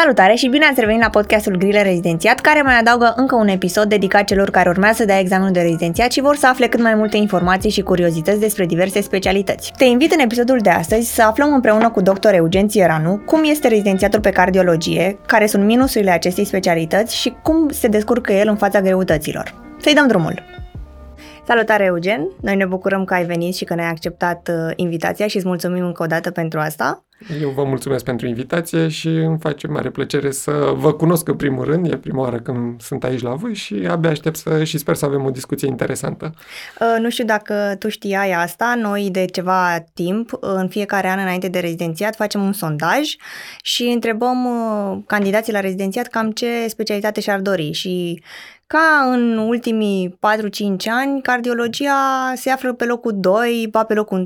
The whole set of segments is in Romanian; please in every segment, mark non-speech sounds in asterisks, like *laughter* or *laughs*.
Salutare și bine ați revenit la podcastul Grile Rezidențiat, care mai adaugă încă un episod dedicat celor care urmează să dea examenul de rezidențiat și vor să afle cât mai multe informații și curiozități despre diverse specialități. Te invit în episodul de astăzi să aflăm împreună cu dr. Eugen Țieranu cum este rezidențiatul pe cardiologie, care sunt minusurile acestei specialități și cum se descurcă el în fața greutăților. Să-i dăm drumul! Salutare, Eugen! Noi ne bucurăm că ai venit și că ne-ai acceptat uh, invitația și îți mulțumim încă o dată pentru asta. Eu vă mulțumesc pentru invitație și îmi face mare plăcere să vă cunosc în primul rând. E prima oară când sunt aici la voi și abia aștept să și sper să avem o discuție interesantă. Uh, nu știu dacă tu știai asta, noi de ceva timp, în fiecare an înainte de rezidențiat, facem un sondaj și întrebăm uh, candidații la rezidențiat cam ce specialitate și-ar dori și ca în ultimii 4-5 ani, cardiologia se află pe locul 2, ba pe locul 1.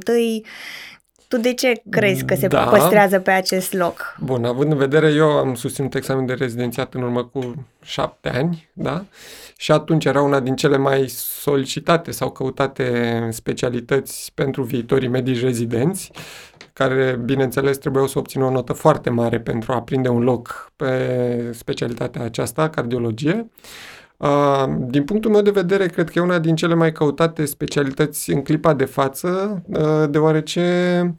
Tu de ce crezi că se da. păstrează pe acest loc? Bun, având în vedere, eu am susținut examen de rezidențiat în urmă cu șapte ani, da? Și atunci era una din cele mai solicitate sau căutate specialități pentru viitorii medici rezidenți, care, bineînțeles, trebuiau să obțină o notă foarte mare pentru a prinde un loc pe specialitatea aceasta, cardiologie. Din punctul meu de vedere, cred că e una din cele mai căutate specialități în clipa de față, deoarece Uh,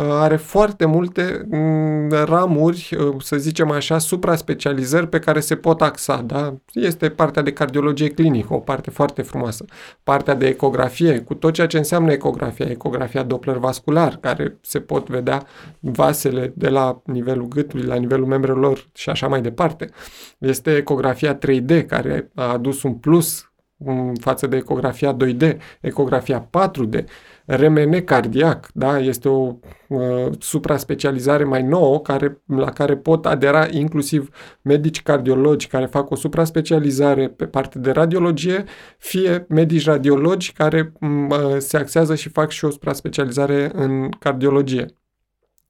are foarte multe mm, ramuri, uh, să zicem așa, supra-specializări pe care se pot axa. Da? Este partea de cardiologie clinică, o parte foarte frumoasă. Partea de ecografie, cu tot ceea ce înseamnă ecografia, ecografia Doppler vascular, care se pot vedea vasele de la nivelul gâtului, la nivelul membrelor și așa mai departe. Este ecografia 3D, care a adus un plus mm, față de ecografia 2D, ecografia 4D, RMN cardiac, da? este o uh, supra-specializare mai nouă care, la care pot adera inclusiv medici cardiologi care fac o supra-specializare pe partea de radiologie, fie medici radiologi care uh, se axează și fac și o supra-specializare în cardiologie.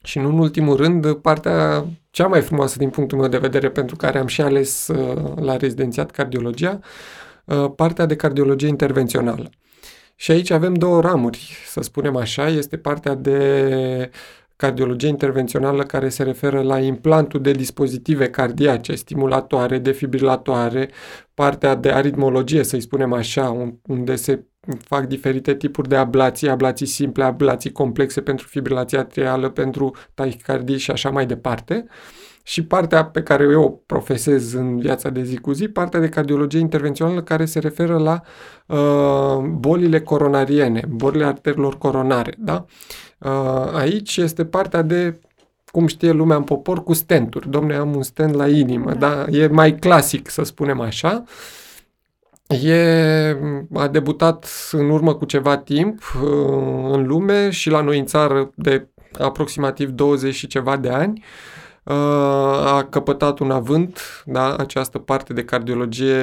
Și nu în ultimul rând, partea cea mai frumoasă din punctul meu de vedere, pentru care am și ales uh, la rezidențiat cardiologia, uh, partea de cardiologie intervențională. Și aici avem două ramuri, să spunem așa. Este partea de cardiologie intervențională care se referă la implantul de dispozitive cardiace, stimulatoare, defibrilatoare, partea de aritmologie, să-i spunem așa, unde se fac diferite tipuri de ablații, ablații simple, ablații complexe pentru fibrilația atrială, pentru tachicardie și așa mai departe. Și partea pe care eu o profesez în viața de zi cu zi, partea de cardiologie intervențională care se referă la uh, bolile coronariene, bolile arterilor coronare. Da? Uh, aici este partea de cum știe lumea în popor, cu stenturi. Domne, am un stent la inimă, da? E mai clasic, să spunem așa. Uh, E, a debutat în urmă cu ceva timp uh, în lume și la noi în țară de aproximativ 20 și ceva de ani. Uh, a căpătat un avânt, da, această parte de cardiologie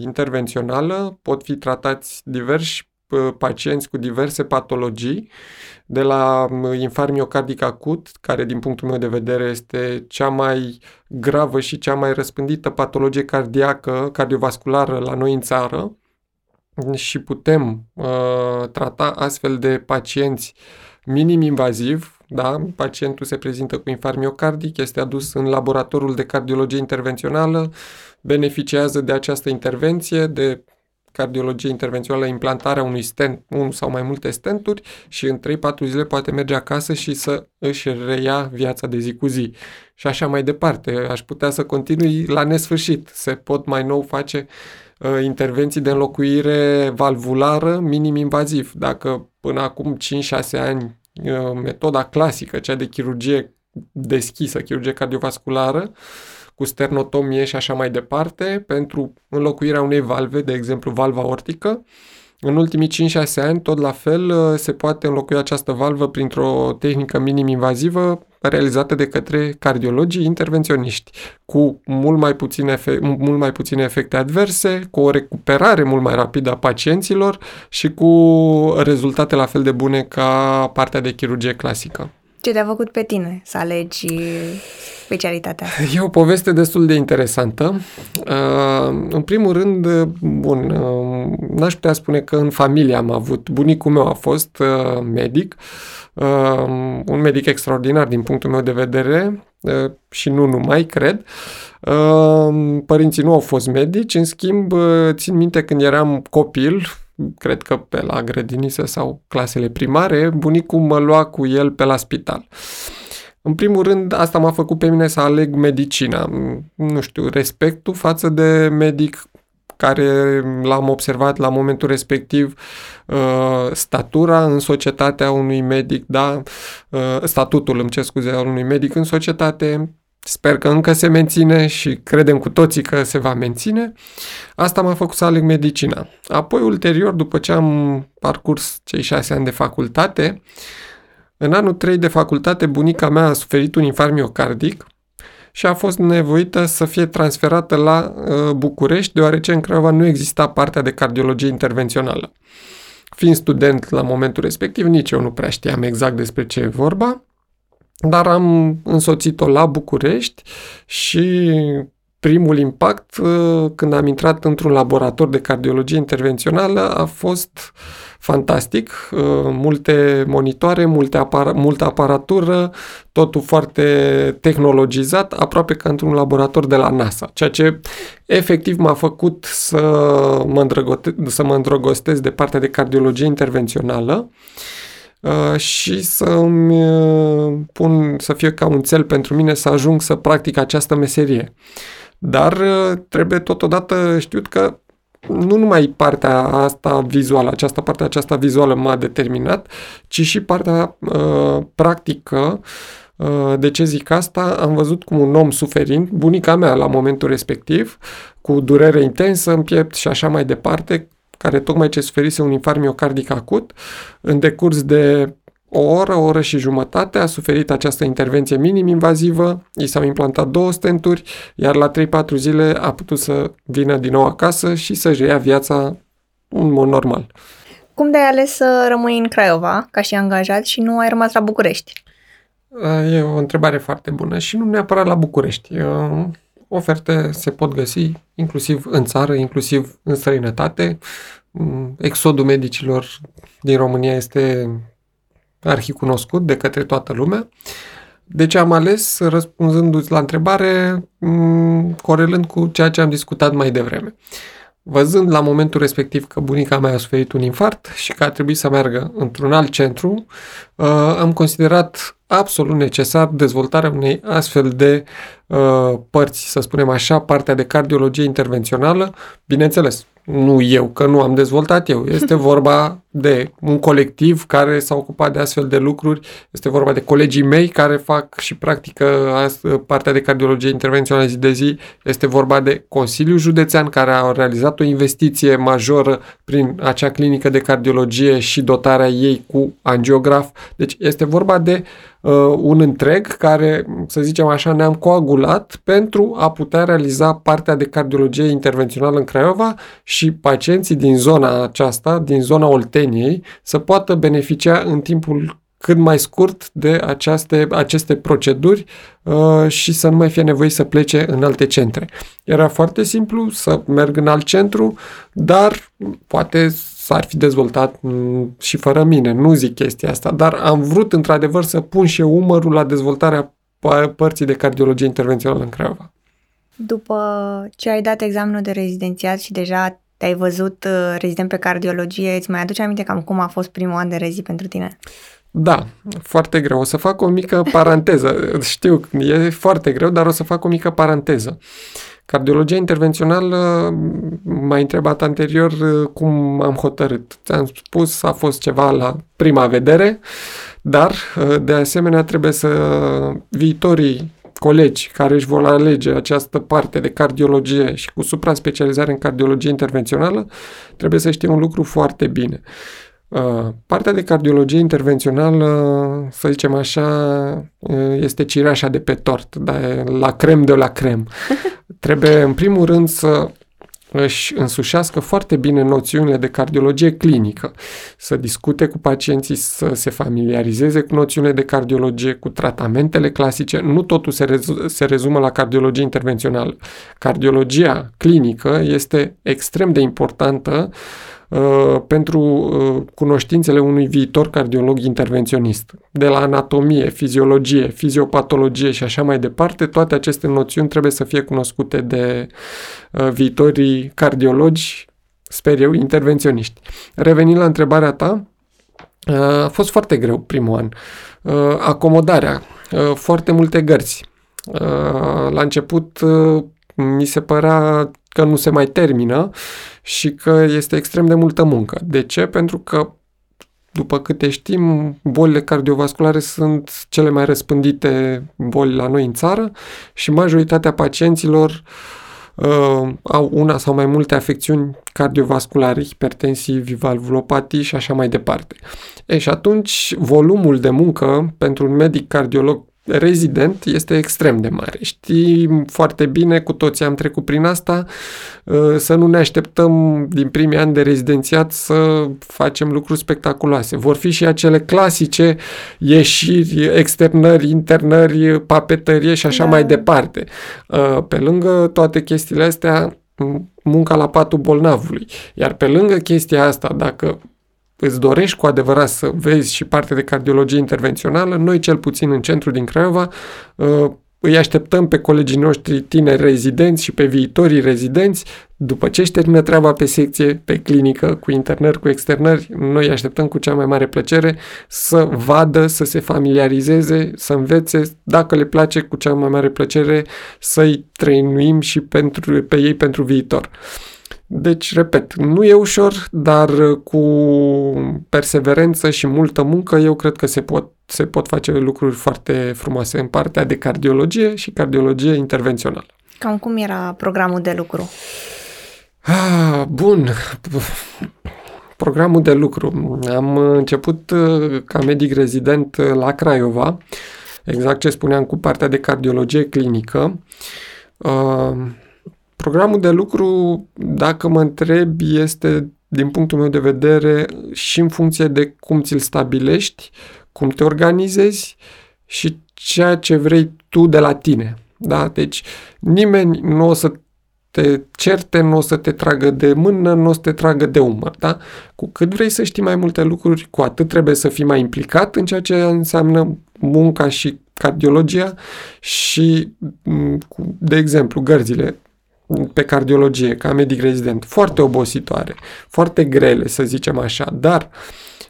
intervențională. Pot fi tratați diversi uh, pacienți cu diverse patologii de la infarct miocardic acut, care din punctul meu de vedere este cea mai gravă și cea mai răspândită patologie cardiacă, cardiovasculară la noi în țară și putem uh, trata astfel de pacienți minim invaziv, da? pacientul se prezintă cu infarct miocardic, este adus în laboratorul de cardiologie intervențională, beneficiază de această intervenție, de cardiologie intervențională, implantarea unui stent, unul sau mai multe stenturi și în 3-4 zile poate merge acasă și să își reia viața de zi cu zi. Și așa mai departe. Aș putea să continui la nesfârșit. Se pot mai nou face uh, intervenții de înlocuire valvulară minim-invaziv. Dacă până acum 5-6 ani uh, metoda clasică, cea de chirurgie deschisă, chirurgie cardiovasculară, uh, cu sternotomie și așa mai departe, pentru înlocuirea unei valve, de exemplu valva ortică. În ultimii 5-6 ani, tot la fel, uh, se poate înlocui această valvă printr-o tehnică minim-invazivă realizată de către cardiologii intervenționiști, cu mult mai, puține efecte, mult mai puține efecte adverse, cu o recuperare mult mai rapidă a pacienților și cu rezultate la fel de bune ca partea de chirurgie clasică. Ce te-a făcut pe tine să alegi specialitatea E o poveste destul de interesantă. Uh, în primul rând, bun, uh, n-aș putea spune că în familie am avut, bunicul meu a fost uh, medic, un medic extraordinar din punctul meu de vedere, și nu numai, cred. Părinții nu au fost medici, în schimb, țin minte când eram copil, cred că pe la grădiniță sau clasele primare, bunicul mă lua cu el pe la spital. În primul rând, asta m-a făcut pe mine să aleg medicina. Nu știu, respectul față de medic care l-am observat la momentul respectiv, uh, statura în societatea unui medic, da, uh, statutul, îmi cer scuze, al unui medic în societate, Sper că încă se menține și credem cu toții că se va menține. Asta m-a făcut să aleg medicina. Apoi, ulterior, după ce am parcurs cei șase ani de facultate, în anul 3 de facultate, bunica mea a suferit un infarct miocardic și a fost nevoită să fie transferată la uh, București, deoarece în Craiova nu exista partea de cardiologie intervențională. Fiind student la momentul respectiv, nici eu nu prea știam exact despre ce e vorba, dar am însoțit-o la București și primul impact uh, când am intrat într-un laborator de cardiologie intervențională a fost fantastic. Uh, multe monitoare, multe apara- multă aparatură, totul foarte tehnologizat, aproape ca într-un laborator de la NASA, ceea ce efectiv m-a făcut să mă, îndrăgote- să mă îndrăgostesc de partea de cardiologie intervențională uh, și să îmi pun să fie ca un cel pentru mine să ajung să practic această meserie. Dar uh, trebuie totodată știut că nu numai partea asta vizuală, această parte aceasta vizuală m-a determinat, ci și partea uh, practică. Uh, de ce zic asta? Am văzut cum un om suferind, bunica mea la momentul respectiv, cu durere intensă în piept și așa mai departe, care tocmai ce suferise un infarct miocardic acut, în decurs de o oră, o oră și jumătate a suferit această intervenție minim-invazivă, i s-au implantat două stenturi, iar la 3-4 zile a putut să vină din nou acasă și să-și ia viața în mod normal. Cum de-ai ales să rămâi în Craiova ca și angajat și nu ai rămas la București? E o întrebare foarte bună și nu neapărat la București. Oferte se pot găsi inclusiv în țară, inclusiv în străinătate. Exodul medicilor din România este arhicunoscut de către toată lumea. Deci am ales, răspunzându-ți la întrebare, corelând cu ceea ce am discutat mai devreme. Văzând la momentul respectiv că bunica mea a suferit un infart și că a trebuit să meargă într-un alt centru, uh, am considerat absolut necesar dezvoltarea unei astfel de uh, părți, să spunem așa, partea de cardiologie intervențională, bineînțeles, nu eu, că nu am dezvoltat eu. Este *laughs* vorba de un colectiv care s-a ocupat de astfel de lucruri. Este vorba de colegii mei care fac și practică partea de cardiologie intervențională zi de zi. Este vorba de Consiliul Județean care a realizat o investiție majoră prin acea clinică de cardiologie și dotarea ei cu angiograf. Deci este vorba de uh, un întreg care, să zicem așa, ne-am coagulat pentru a putea realiza partea de cardiologie intervențională în Craiova și pacienții din zona aceasta, din zona Olteniei, să poată beneficia în timpul cât mai scurt de aceste, aceste proceduri uh, și să nu mai fie nevoie să plece în alte centre. Era foarte simplu să merg în alt centru, dar poate s-ar fi dezvoltat mm, și fără mine, nu zic chestia asta, dar am vrut într-adevăr să pun și eu umărul la dezvoltarea părții de cardiologie intervențională în Craiova. După ce ai dat examenul de rezidențiat și deja te-ai văzut uh, rezident pe cardiologie, îți mai aduce aminte cam cum a fost primul an de rezi pentru tine? Da, foarte greu. O să fac o mică paranteză. Știu, e foarte greu, dar o să fac o mică paranteză. Cardiologia intervențională, m-a întrebat anterior uh, cum am hotărât. Ți-am spus, a fost ceva la prima vedere, dar uh, de asemenea trebuie să viitorii colegi care își vor alege această parte de cardiologie și cu supra-specializare în cardiologie intervențională, trebuie să știe un lucru foarte bine. Uh, partea de cardiologie intervențională, să zicem așa, uh, este cireașa de pe tort, dar la crem de la crem. *laughs* Trebuie, în primul rând, să își însușească foarte bine noțiunile de cardiologie clinică, să discute cu pacienții, să se familiarizeze cu noțiunile de cardiologie, cu tratamentele clasice. Nu totul se, rezu- se rezumă la cardiologie intervențională. Cardiologia clinică este extrem de importantă uh, pentru uh, cunoștințele unui viitor cardiolog intervenționist. De la anatomie, fiziologie, fiziopatologie și așa mai departe, toate aceste noțiuni trebuie să fie cunoscute de uh, viitorii cardiologi, sper eu, intervenționiști. Revenind la întrebarea ta, uh, a fost foarte greu primul an. Uh, acomodarea, uh, foarte multe gărzi. La început mi se părea că nu se mai termină și că este extrem de multă muncă. De ce? Pentru că după câte știm, bolile cardiovasculare sunt cele mai răspândite boli la noi în țară și majoritatea pacienților uh, au una sau mai multe afecțiuni cardiovasculare, hipertensivi, valvulopatii și așa mai departe. E, și atunci volumul de muncă pentru un medic cardiolog rezident este extrem de mare. Știm foarte bine, cu toții am trecut prin asta, uh, să nu ne așteptăm din primii ani de rezidențiat să facem lucruri spectaculoase. Vor fi și acele clasice ieșiri, externări, internări, papetărie și așa da. mai departe. Uh, pe lângă toate chestiile astea, munca la patul bolnavului. Iar pe lângă chestia asta, dacă îți dorești cu adevărat să vezi și parte de cardiologie intervențională, noi cel puțin în centru din Craiova uh, îi așteptăm pe colegii noștri tineri rezidenți și pe viitorii rezidenți, după ce își termină treaba pe secție, pe clinică, cu internări, cu externări, noi îi așteptăm cu cea mai mare plăcere să vadă, să se familiarizeze, să învețe, dacă le place, cu cea mai mare plăcere să-i trăinuim și pentru, pe ei pentru viitor. Deci, repet, nu e ușor, dar cu perseverență și multă muncă, eu cred că se pot, se pot face lucruri foarte frumoase în partea de cardiologie și cardiologie intervențională. Cam cum era programul de lucru? Ah, bun. Programul de lucru. Am început uh, ca medic rezident la Craiova, exact ce spuneam cu partea de cardiologie clinică. Uh, Programul de lucru, dacă mă întreb, este, din punctul meu de vedere, și în funcție de cum ți-l stabilești, cum te organizezi și ceea ce vrei tu de la tine. Da? Deci nimeni nu o să te certe, nu o să te tragă de mână, nu o să te tragă de umăr. Da? Cu cât vrei să știi mai multe lucruri, cu atât trebuie să fii mai implicat în ceea ce înseamnă munca și cardiologia și, de exemplu, gărzile pe cardiologie, ca medic rezident, foarte obositoare, foarte grele, să zicem așa, dar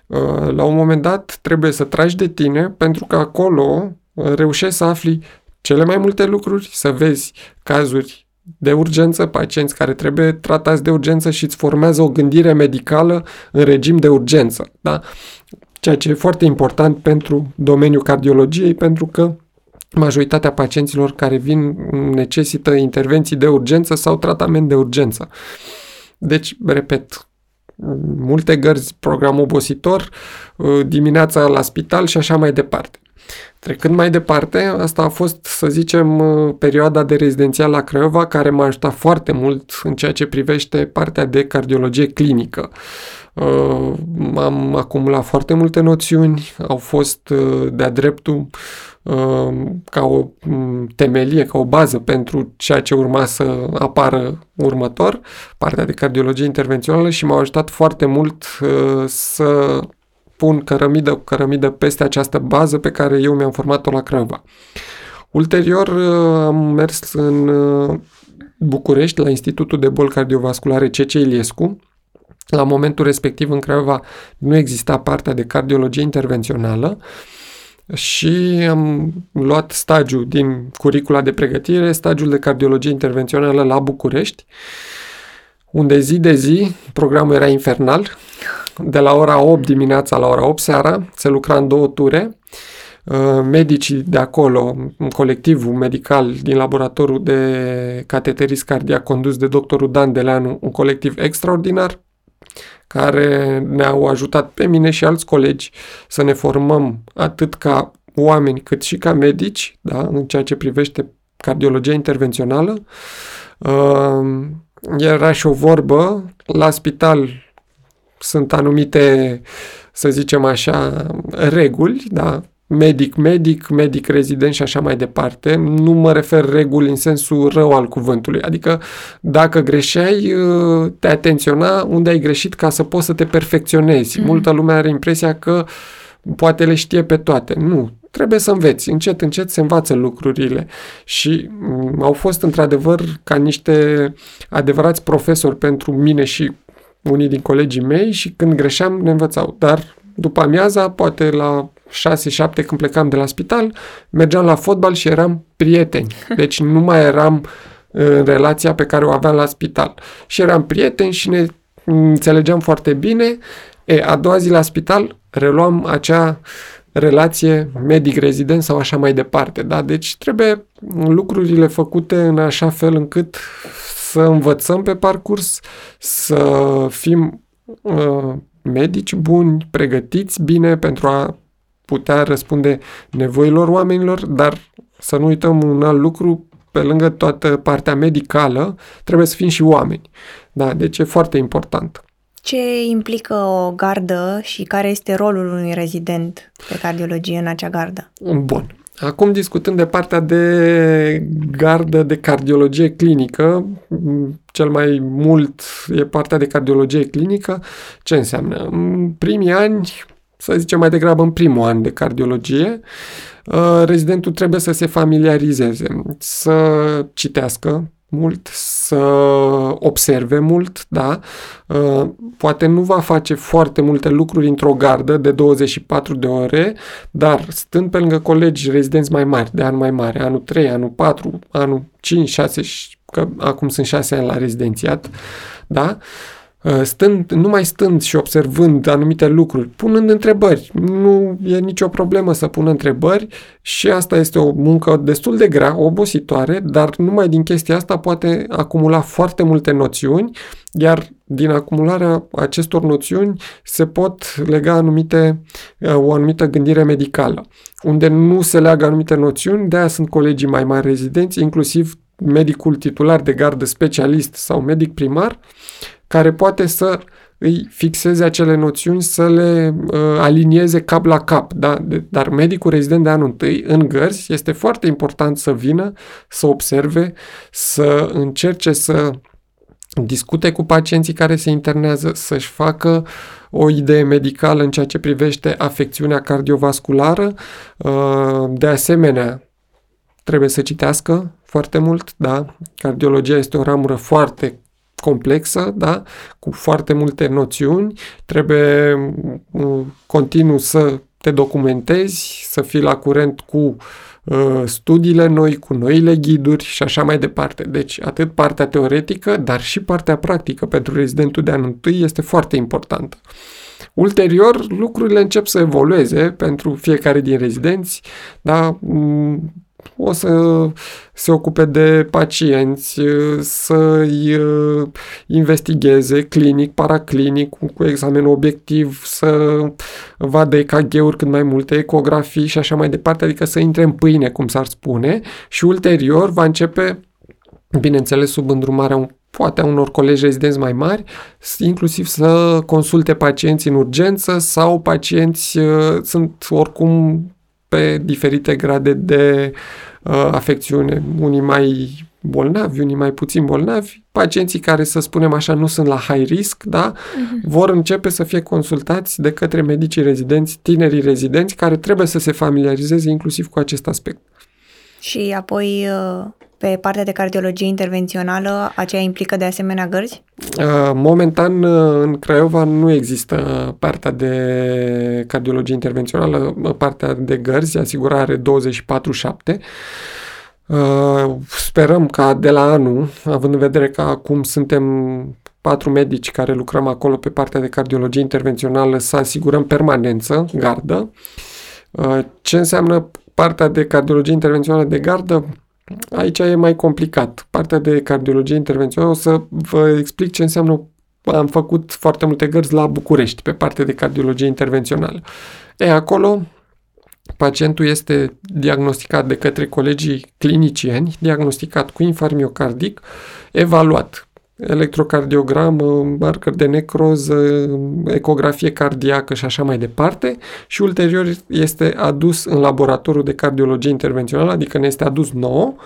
uh, la un moment dat trebuie să tragi de tine pentru că acolo uh, reușești să afli cele mai multe lucruri, să vezi cazuri de urgență, pacienți care trebuie tratați de urgență și îți formează o gândire medicală în regim de urgență. Da? Ceea ce e foarte important pentru domeniul cardiologiei, pentru că majoritatea pacienților care vin necesită intervenții de urgență sau tratament de urgență. Deci, repet, multe gărzi, program obositor, uh, dimineața la spital și așa mai departe. Trecând mai departe, asta a fost, să zicem, uh, perioada de rezidențial la Craiova, care m-a ajutat foarte mult în ceea ce privește partea de cardiologie clinică. Uh, am acumulat foarte multe noțiuni, au fost de-a dreptul Um, ca o mm, temelie, ca o bază pentru ceea ce urma să apară următor, partea de cardiologie intervențională și m-au ajutat foarte mult uh, să pun cărămidă cu cărămidă peste această bază pe care eu mi-am format-o la Craiova. Ulterior uh, am mers în uh, București, la Institutul de Boli Cardiovasculare C.C. Iliescu. La momentul respectiv în Craiova nu exista partea de cardiologie intervențională, și am luat stagiul din curicula de pregătire, stagiul de cardiologie intervențională la București, unde zi de zi programul era infernal, de la ora 8 dimineața la ora 8 seara, se lucra în două ture, uh, medicii de acolo, colectivul medical din laboratorul de cateterism cardiac condus de doctorul Dan Deleanu, un colectiv extraordinar, care ne-au ajutat pe mine și alți colegi să ne formăm atât ca oameni cât și ca medici, da, în ceea ce privește cardiologia intervențională. Uh, era și o vorbă, la spital sunt anumite, să zicem așa, reguli, da, medic, medic, medic rezident și așa mai departe. Nu mă refer reguli în sensul rău al cuvântului. Adică dacă greșeai, uh, te atenționa unde ai greșit ca să poți să te perfecționezi. Mm-hmm. Multă lume are impresia că poate le știe pe toate. Nu, trebuie să înveți. Încet, încet se învață lucrurile. Și mm, au fost într-adevăr ca niște adevărați profesori pentru mine și unii din colegii mei și când greșeam ne învățau. Dar după amiaza, poate la 6-7 când plecam de la spital, mergeam la fotbal și eram prieteni. *laughs* Deci nu mai eram în relația pe care o aveam la spital. Și eram prieteni și ne înțelegeam foarte bine. E, a doua zi la spital reluam acea relație medic-rezident sau așa mai departe. Da? Deci trebuie lucrurile făcute în așa fel încât să învățăm pe parcurs, să fim uh, medici buni, pregătiți bine pentru a putea răspunde nevoilor oamenilor, dar să nu uităm un alt lucru, pe lângă toată partea medicală, trebuie să fim și oameni. Da, deci e foarte important. Ce implică o gardă și care este rolul unui rezident de cardiologie în acea gardă? Bun. Acum discutând de partea de gardă de cardiologie clinică, cel mai mult e partea de cardiologie clinică. Ce înseamnă? În primii ani, să zicem mai degrabă în primul an de cardiologie, uh, rezidentul trebuie să se familiarizeze, să citească mult, să observe mult, da? Uh, poate nu va face foarte multe lucruri într-o gardă de 24 de ore, dar stând pe lângă colegi rezidenți mai mari, de an mai mare, anul 3, anul 4, anul 5, 6, că acum sunt 6 ani la rezidențiat, da? Uh, Uh, stând, numai stând și observând anumite lucruri, punând întrebări. Nu e nicio problemă să pună întrebări și asta este o muncă destul de grea, obositoare, dar numai din chestia asta poate acumula foarte multe noțiuni, iar din acumularea acestor noțiuni se pot lega anumite, uh, o anumită gândire medicală. Unde nu se leagă anumite noțiuni, de aia sunt colegii mai mari rezidenți, inclusiv medicul titular de gardă specialist sau medic primar, care poate să îi fixeze acele noțiuni, să le uh, alinieze cap la cap. Da? De, dar medicul rezident de anul întâi, în gărzi, este foarte important să vină, să observe, să încerce să discute cu pacienții care se internează, să-și facă o idee medicală în ceea ce privește afecțiunea cardiovasculară. Uh, de asemenea, trebuie să citească foarte mult, da? Cardiologia este o ramură foarte complexă, da? cu foarte multe noțiuni, trebuie mm, continuu să te documentezi, să fii la curent cu uh, studiile noi, cu noile ghiduri și așa mai departe. Deci atât partea teoretică, dar și partea practică pentru rezidentul de anul întâi este foarte importantă. Ulterior, lucrurile încep să evolueze pentru fiecare din rezidenți, da? Mm, o să se ocupe de pacienți, să-i uh, investigheze clinic, paraclinic, cu examen obiectiv, să vadă EKG-uri cât mai multe, ecografii și așa mai departe, adică să intre în pâine, cum s-ar spune, și ulterior va începe, bineînțeles, sub îndrumarea poate a unor colegi rezidenți mai mari, inclusiv să consulte pacienți în urgență sau pacienți uh, sunt oricum pe diferite grade de uh, afecțiune, unii mai bolnavi, unii mai puțin bolnavi, pacienții care, să spunem așa, nu sunt la high risk, da, uh-huh. vor începe să fie consultați de către medicii rezidenți, tinerii rezidenți, care trebuie să se familiarizeze inclusiv cu acest aspect. Și apoi uh, pe partea de cardiologie intervențională, aceea implică de asemenea gărzi? Uh, momentan uh, în Craiova nu există partea de cardiologie intervențională, partea de gărzi, asigurare 24-7. Sperăm ca de la anul, având în vedere că acum suntem patru medici care lucrăm acolo pe partea de cardiologie intervențională, să asigurăm permanență, gardă. Ce înseamnă partea de cardiologie intervențională de gardă? Aici e mai complicat. Partea de cardiologie intervențională, o să vă explic ce înseamnă am făcut foarte multe gărzi la București pe partea de cardiologie intervențională. E, acolo pacientul este diagnosticat de către colegii clinicieni, diagnosticat cu infarct miocardic, evaluat. Electrocardiogramă, marcări de necroză, ecografie cardiacă și așa mai departe și ulterior este adus în laboratorul de cardiologie intervențională, adică ne este adus nou,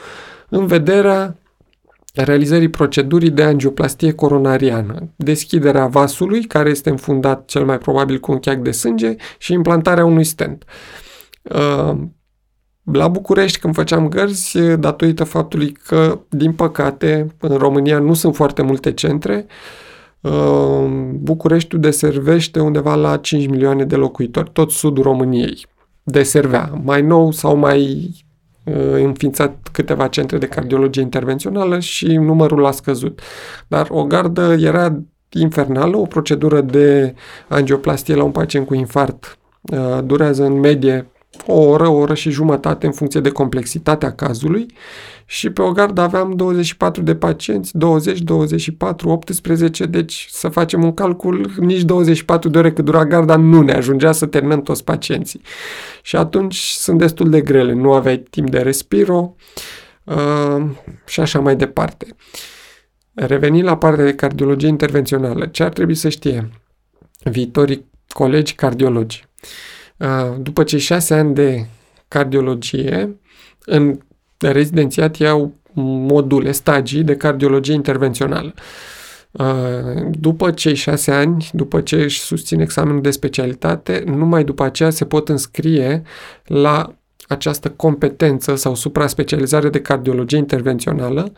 în vederea realizării procedurii de angioplastie coronariană, deschiderea vasului, care este înfundat cel mai probabil cu un cheac de sânge și implantarea unui stent. Uh, la București, când făceam gărzi, datorită faptului că, din păcate, în România nu sunt foarte multe centre, uh, Bucureștiul deservește undeva la 5 milioane de locuitori, tot sudul României. Deservea. Mai nou sau mai uh, înființat câteva centre de cardiologie intervențională și numărul a scăzut. Dar o gardă era infernală, o procedură de angioplastie la un pacient cu infart uh, durează în medie o oră, o oră și jumătate în funcție de complexitatea cazului și pe o gardă aveam 24 de pacienți, 20, 24, 18, deci să facem un calcul, nici 24 de ore cât dura garda nu ne ajungea să terminăm toți pacienții. Și atunci sunt destul de grele, nu aveai timp de respiro uh, și așa mai departe. Revenind la partea de cardiologie intervențională, ce ar trebui să știe viitorii colegi cardiologi? După cei șase ani de cardiologie, în rezidențiat iau module, stagii de cardiologie intervențională. După cei șase ani, după ce își susțin examenul de specialitate, numai după aceea se pot înscrie la această competență sau supra-specializare de cardiologie intervențională,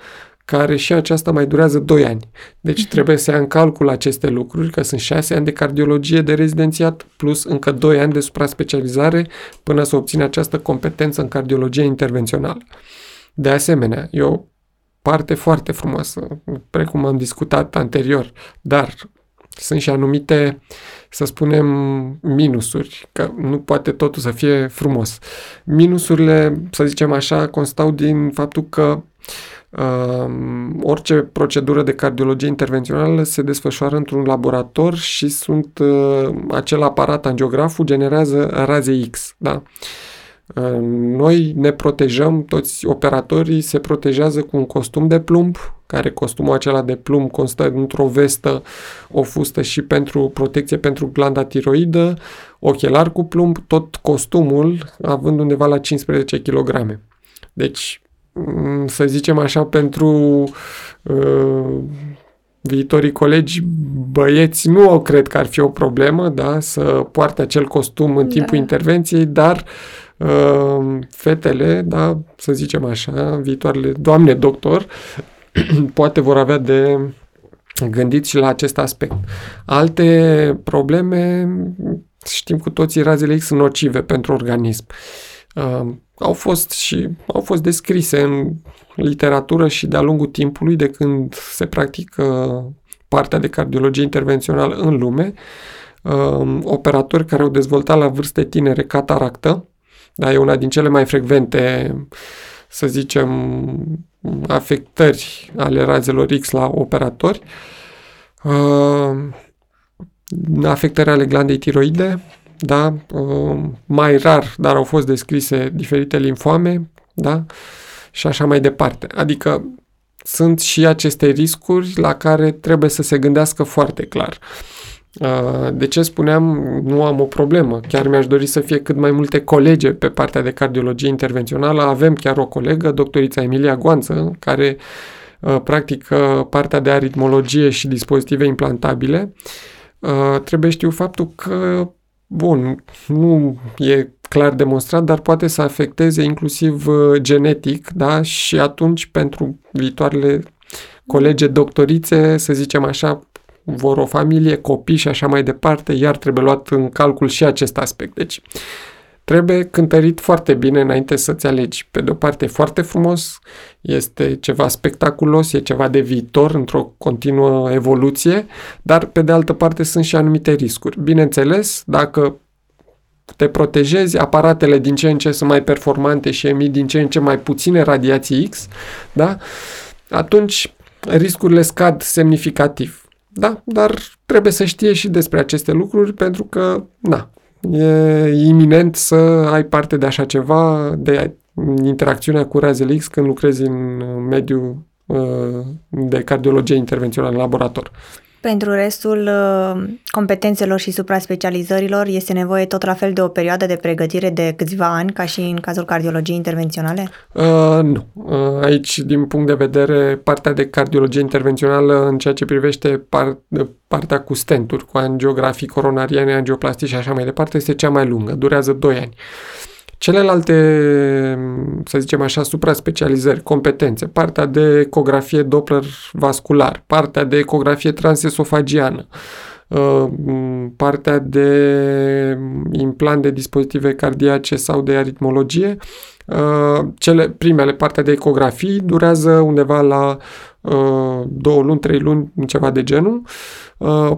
care și aceasta mai durează 2 ani. Deci uh-huh. trebuie să ia în calcul aceste lucruri, că sunt 6 ani de cardiologie de rezidențiat plus încă 2 ani de supra-specializare până să obține această competență în cardiologie intervențională. De asemenea, e o parte foarte frumoasă, precum am discutat anterior, dar sunt și anumite, să spunem, minusuri, că nu poate totul să fie frumos. Minusurile, să zicem așa, constau din faptul că Uh, orice procedură de cardiologie intervențională se desfășoară într-un laborator și sunt uh, acel aparat angiograful generează raze X. Da? Uh, noi ne protejăm, toți operatorii se protejează cu un costum de plumb, care costumul acela de plumb constă într-o vestă, o fustă și pentru protecție pentru glanda tiroidă, ochelar cu plumb, tot costumul având undeva la 15 kg. Deci Mm, să zicem așa, pentru uh, viitorii colegi băieți nu o cred că ar fi o problemă, da, să poarte acel costum în timpul da. intervenției, dar uh, fetele, da, să zicem așa, viitoarele doamne doctor, *clears throat* poate vor avea de gândit și la acest aspect. Alte probleme, știm cu toții, razele X sunt nocive pentru organism. Uh, au fost și au fost descrise în literatură și de-a lungul timpului de când se practică partea de cardiologie intervențională în lume, um, operatori care au dezvoltat la vârste tinere cataractă, da, e una din cele mai frecvente, să zicem, afectări ale razelor X la operatori, uh, afectări ale glandei tiroide, da? Um, mai rar, dar au fost descrise diferite linfoame, da? Și așa mai departe. Adică sunt și aceste riscuri la care trebuie să se gândească foarte clar. Uh, de ce spuneam, nu am o problemă. Chiar mi-aș dori să fie cât mai multe colege pe partea de cardiologie intervențională. Avem chiar o colegă, doctorița Emilia Goanță, care uh, practică partea de aritmologie și dispozitive implantabile. Uh, trebuie știu faptul că bun, nu e clar demonstrat, dar poate să afecteze inclusiv uh, genetic, da? Și atunci pentru viitoarele colege doctorițe, să zicem așa, vor o familie, copii și așa mai departe, iar trebuie luat în calcul și acest aspect. Deci, trebuie cântărit foarte bine înainte să-ți alegi. Pe de o parte, foarte frumos, este ceva spectaculos, e ceva de viitor într-o continuă evoluție, dar pe de altă parte sunt și anumite riscuri. Bineînțeles, dacă te protejezi, aparatele din ce în ce sunt mai performante și emit din ce în ce mai puține radiații X, da? atunci riscurile scad semnificativ. Da? Dar trebuie să știe și despre aceste lucruri pentru că, na, e iminent să ai parte de așa ceva, de interacțiunea cu razele X când lucrezi în mediul de cardiologie intervențională în laborator. Pentru restul uh, competențelor și supra-specializărilor este nevoie tot la fel de o perioadă de pregătire de câțiva ani, ca și în cazul cardiologiei intervenționale? Uh, nu. Uh, aici, din punct de vedere, partea de cardiologie intervențională în ceea ce privește par, partea cu stenturi, cu angiografii coronariene, angioplastii și așa mai departe, este cea mai lungă, durează 2 ani. Celelalte, să zicem așa, supra-specializări, competențe, partea de ecografie Doppler vascular, partea de ecografie transesofagiană, uh, partea de implant de dispozitive cardiace sau de aritmologie, uh, cele primele, partea de ecografii, durează undeva la uh, două luni, trei luni, ceva de genul.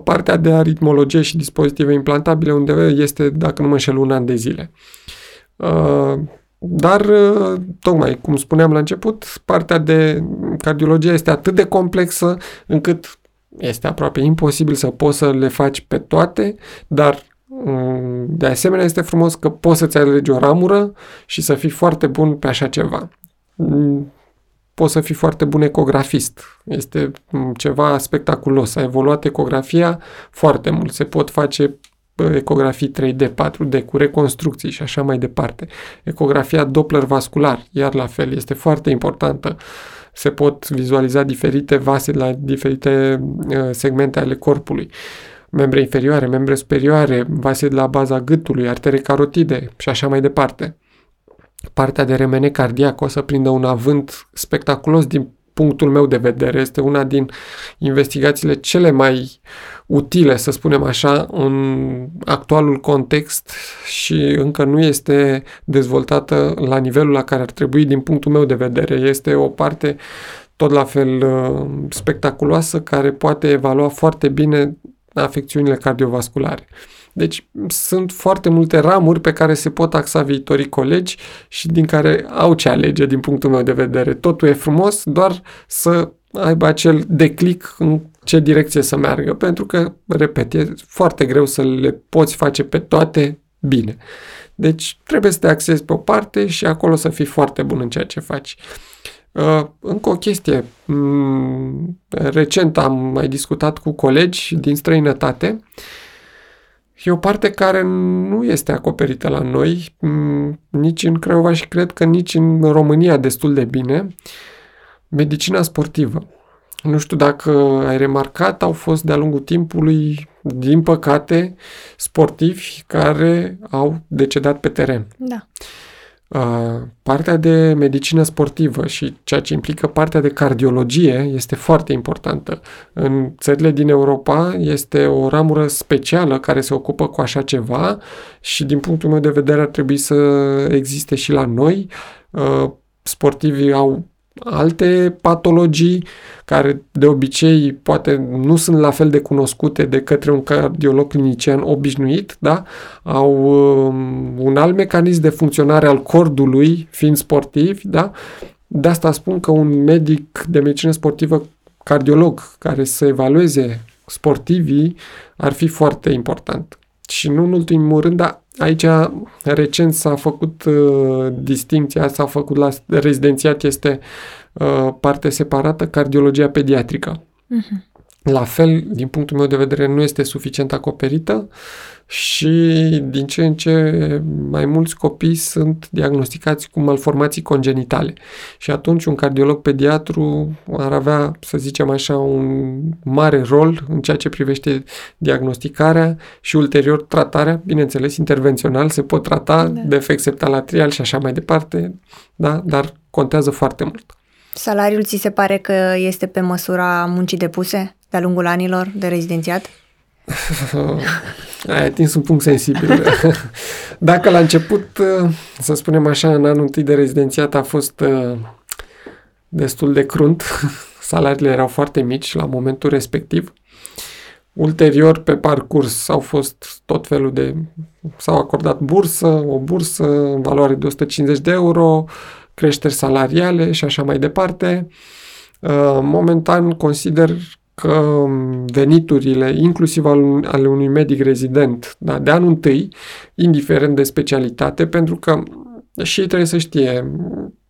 Partea de aritmologie și dispozitive implantabile undeva este, dacă nu mă înșel, un an de zile. Uh, dar, uh, tocmai, cum spuneam la început, partea de cardiologie este atât de complexă încât este aproape imposibil să poți să le faci pe toate, dar mm, de asemenea este frumos că poți să-ți alegi o ramură și să fii foarte bun pe așa ceva. Mm, poți să fii foarte bun ecografist. Este mm, ceva spectaculos. A evoluat ecografia foarte mult. Se pot face ecografii 3D, 4D, cu reconstrucții și așa mai departe. Ecografia Doppler vascular, iar la fel, este foarte importantă. Se pot vizualiza diferite vase la diferite uh, segmente ale corpului. Membre inferioare, membre superioare, vase de la baza gâtului, artere carotide și așa mai departe. Partea de remene cardiac o să prindă un avânt spectaculos din punctul meu de vedere. Este una din investigațiile cele mai utile, să spunem așa, în actualul context și încă nu este dezvoltată la nivelul la care ar trebui din punctul meu de vedere. Este o parte tot la fel uh, spectaculoasă care poate evalua foarte bine afecțiunile cardiovasculare. Deci sunt foarte multe ramuri pe care se pot axa viitorii colegi și din care au ce alege din punctul meu de vedere. Totul e frumos, doar să aibă acel declic în ce direcție să meargă, pentru că, repet, e foarte greu să le poți face pe toate bine. Deci trebuie să te axezi pe o parte și acolo să fii foarte bun în ceea ce faci. Uh, încă o chestie. Mm, recent am mai discutat cu colegi din străinătate E o parte care nu este acoperită la noi, mm, nici în Craiova și cred că nici în România destul de bine. Medicina sportivă. Nu știu dacă ai remarcat, au fost de-a lungul timpului, din păcate, sportivi care au decedat pe teren. Da. Partea de medicină sportivă și ceea ce implică partea de cardiologie este foarte importantă. În țările din Europa este o ramură specială care se ocupă cu așa ceva și din punctul meu de vedere ar trebui să existe și la noi. Sportivii au alte patologii care de obicei poate nu sunt la fel de cunoscute de către un cardiolog clinician obișnuit, da? au um, un alt mecanism de funcționare al cordului, fiind sportivi, da? de asta spun că un medic de medicină sportivă cardiolog care să evalueze sportivii ar fi foarte important. Și nu în ultimul rând, dar aici recent s-a făcut uh, distinția, s-a făcut la rezidențiat, este uh, parte separată, cardiologia pediatrică. Uh-huh. La fel, din punctul meu de vedere, nu este suficient acoperită și din ce în ce mai mulți copii sunt diagnosticați cu malformații congenitale. Și atunci un cardiolog pediatru ar avea, să zicem așa, un mare rol în ceea ce privește diagnosticarea și ulterior tratarea, bineînțeles, intervențional, se pot trata da. defect septalatrial și așa mai departe, da? dar contează foarte mult. Salariul ți se pare că este pe măsura muncii depuse de-a lungul anilor de rezidențiat? *laughs* Ai atins un punct sensibil. *laughs* Dacă la început, să spunem așa, în anul întâi de rezidențiat a fost uh, destul de crunt, *laughs* salariile erau foarte mici la momentul respectiv. Ulterior, pe parcurs, au fost tot felul de... s-au acordat bursă, o bursă în valoare de 150 de euro, creșteri salariale și așa mai departe. Uh, momentan consider că veniturile, inclusiv ale unui medic rezident, da, de anul întâi, indiferent de specialitate, pentru că și ei trebuie să știe,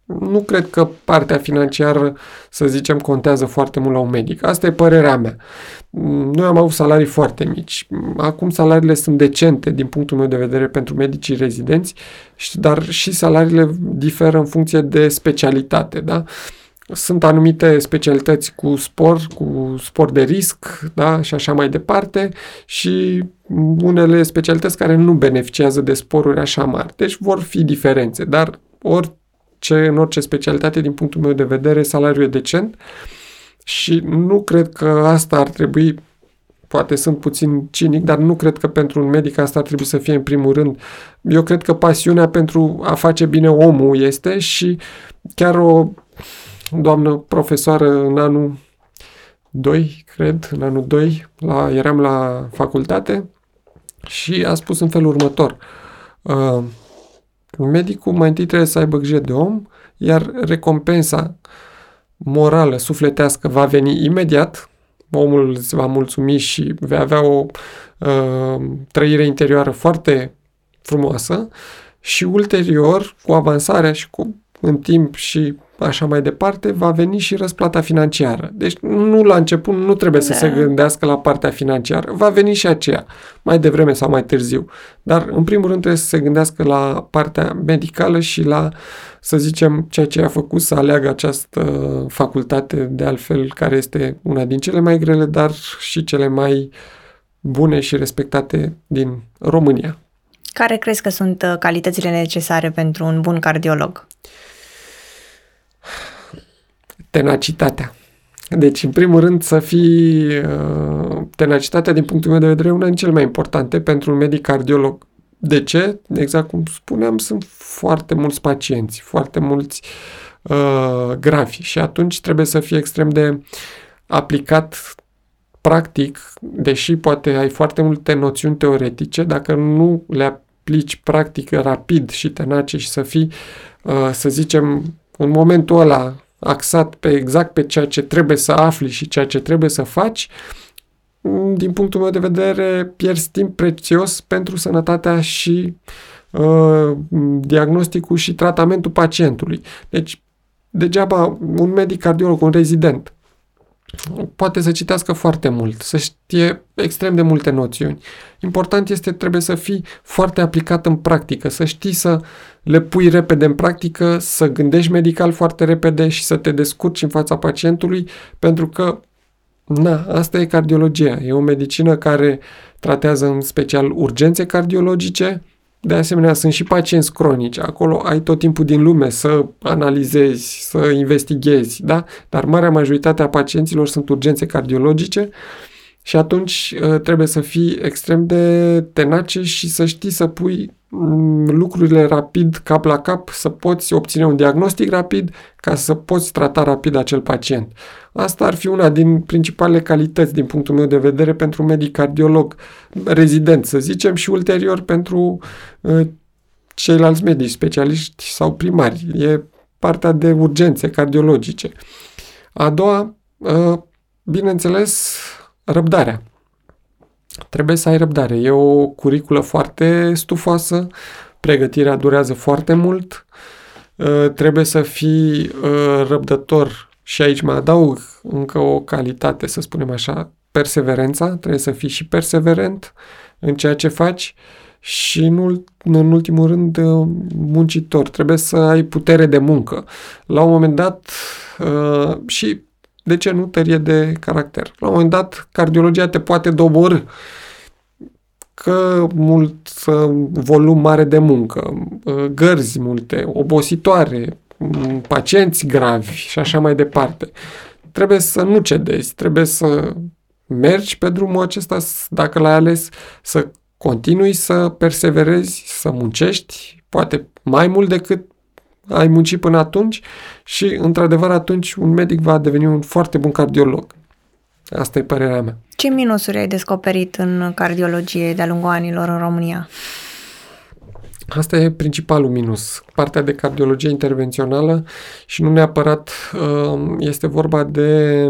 nu cred că partea financiară, să zicem, contează foarte mult la un medic. Asta e părerea mea. Noi am avut salarii foarte mici. Acum salariile sunt decente din punctul meu de vedere pentru medicii rezidenți, dar și salariile diferă în funcție de specialitate. Da? Sunt anumite specialități cu spor, cu spor de risc, da, și așa mai departe, și unele specialități care nu beneficiază de sporuri așa mari. Deci vor fi diferențe, dar orice, în orice specialitate, din punctul meu de vedere, salariul e decent și nu cred că asta ar trebui poate sunt puțin cinic, dar nu cred că pentru un medic asta ar trebui să fie în primul rând. Eu cred că pasiunea pentru a face bine omul este și chiar o doamnă profesoară în anul 2, cred, în anul 2, la, eram la facultate și a spus în felul următor. Uh, medicul mai întâi trebuie să aibă grijă de om, iar recompensa morală, sufletească va veni imediat, omul se va mulțumi și va avea o uh, trăire interioară foarte frumoasă și ulterior, cu avansarea și cu în timp și așa mai departe, va veni și răsplata financiară. Deci nu la început nu trebuie să da. se gândească la partea financiară. Va veni și aceea, mai devreme sau mai târziu. Dar în primul rând trebuie să se gândească la partea medicală și la, să zicem, ceea ce a făcut să aleagă această facultate, de altfel, care este una din cele mai grele, dar și cele mai bune și respectate din România. Care crezi că sunt uh, calitățile necesare pentru un bun cardiolog? Tenacitatea. Deci, în primul rând, să fii uh, tenacitatea, din punctul meu de vedere, una din cele mai importante pentru un medic cardiolog. De ce? Exact cum spuneam, sunt foarte mulți pacienți, foarte mulți uh, grafi și atunci trebuie să fii extrem de aplicat practic, deși poate ai foarte multe noțiuni teoretice, dacă nu le aplici practic rapid și tenace și să fii, uh, să zicem, în momentul ăla axat pe exact pe ceea ce trebuie să afli și ceea ce trebuie să faci, din punctul meu de vedere, pierzi timp prețios pentru sănătatea și uh, diagnosticul și tratamentul pacientului. Deci, degeaba un medic cardiolog, un rezident, poate să citească foarte mult, să știe extrem de multe noțiuni. Important este, trebuie să fii foarte aplicat în practică, să știi să le pui repede în practică, să gândești medical foarte repede și să te descurci în fața pacientului, pentru că, na, asta e cardiologia. E o medicină care tratează în special urgențe cardiologice, de asemenea, sunt și pacienți cronici. Acolo ai tot timpul din lume să analizezi, să investighezi, da? Dar marea majoritate a pacienților sunt urgențe cardiologice și atunci uh, trebuie să fii extrem de tenace și să știi să pui mm, lucrurile rapid, cap la cap, să poți obține un diagnostic rapid ca să poți trata rapid acel pacient. Asta ar fi una din principalele calități din punctul meu de vedere pentru un medic cardiolog rezident, să zicem, și ulterior pentru uh, ceilalți medici, specialiști sau primari. E partea de urgențe cardiologice. A doua, uh, bineînțeles, răbdarea. Trebuie să ai răbdare. E o curiculă foarte stufoasă, pregătirea durează foarte mult, uh, trebuie să fii uh, răbdător și aici mai adaug încă o calitate, să spunem așa, perseverența, trebuie să fii și perseverent în ceea ce faci și în, în ultimul rând uh, muncitor. Trebuie să ai putere de muncă. La un moment dat și de ce nu tărie de caracter? La un moment dat, cardiologia te poate doborâ că mult volum mare de muncă, gărzi multe, obositoare, pacienți gravi și așa mai departe. Trebuie să nu cedezi, trebuie să mergi pe drumul acesta, dacă l-ai ales, să continui să perseverezi, să muncești, poate mai mult decât ai muncit până atunci și, într-adevăr, atunci un medic va deveni un foarte bun cardiolog. Asta e părerea mea. Ce minusuri ai descoperit în cardiologie de-a lungul anilor în România? Asta e principalul minus, partea de cardiologie intervențională și nu neapărat uh, este vorba de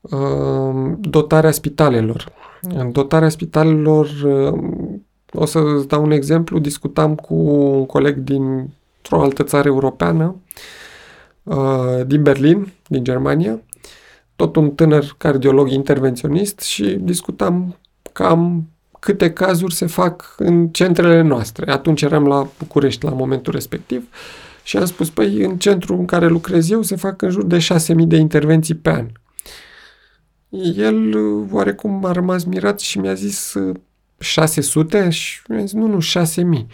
uh, dotarea spitalelor. În dotarea spitalelor, uh, o să dau un exemplu, discutam cu un coleg din într-o altă țară europeană, uh, din Berlin, din Germania, tot un tânăr cardiolog intervenționist și discutam cam câte cazuri se fac în centrele noastre. Atunci eram la București la momentul respectiv și am spus, păi în centrul în care lucrez eu se fac în jur de 6.000 de intervenții pe an. El oarecum a rămas mirat și mi-a zis 600 și mi-a zis, nu, nu, 6.000.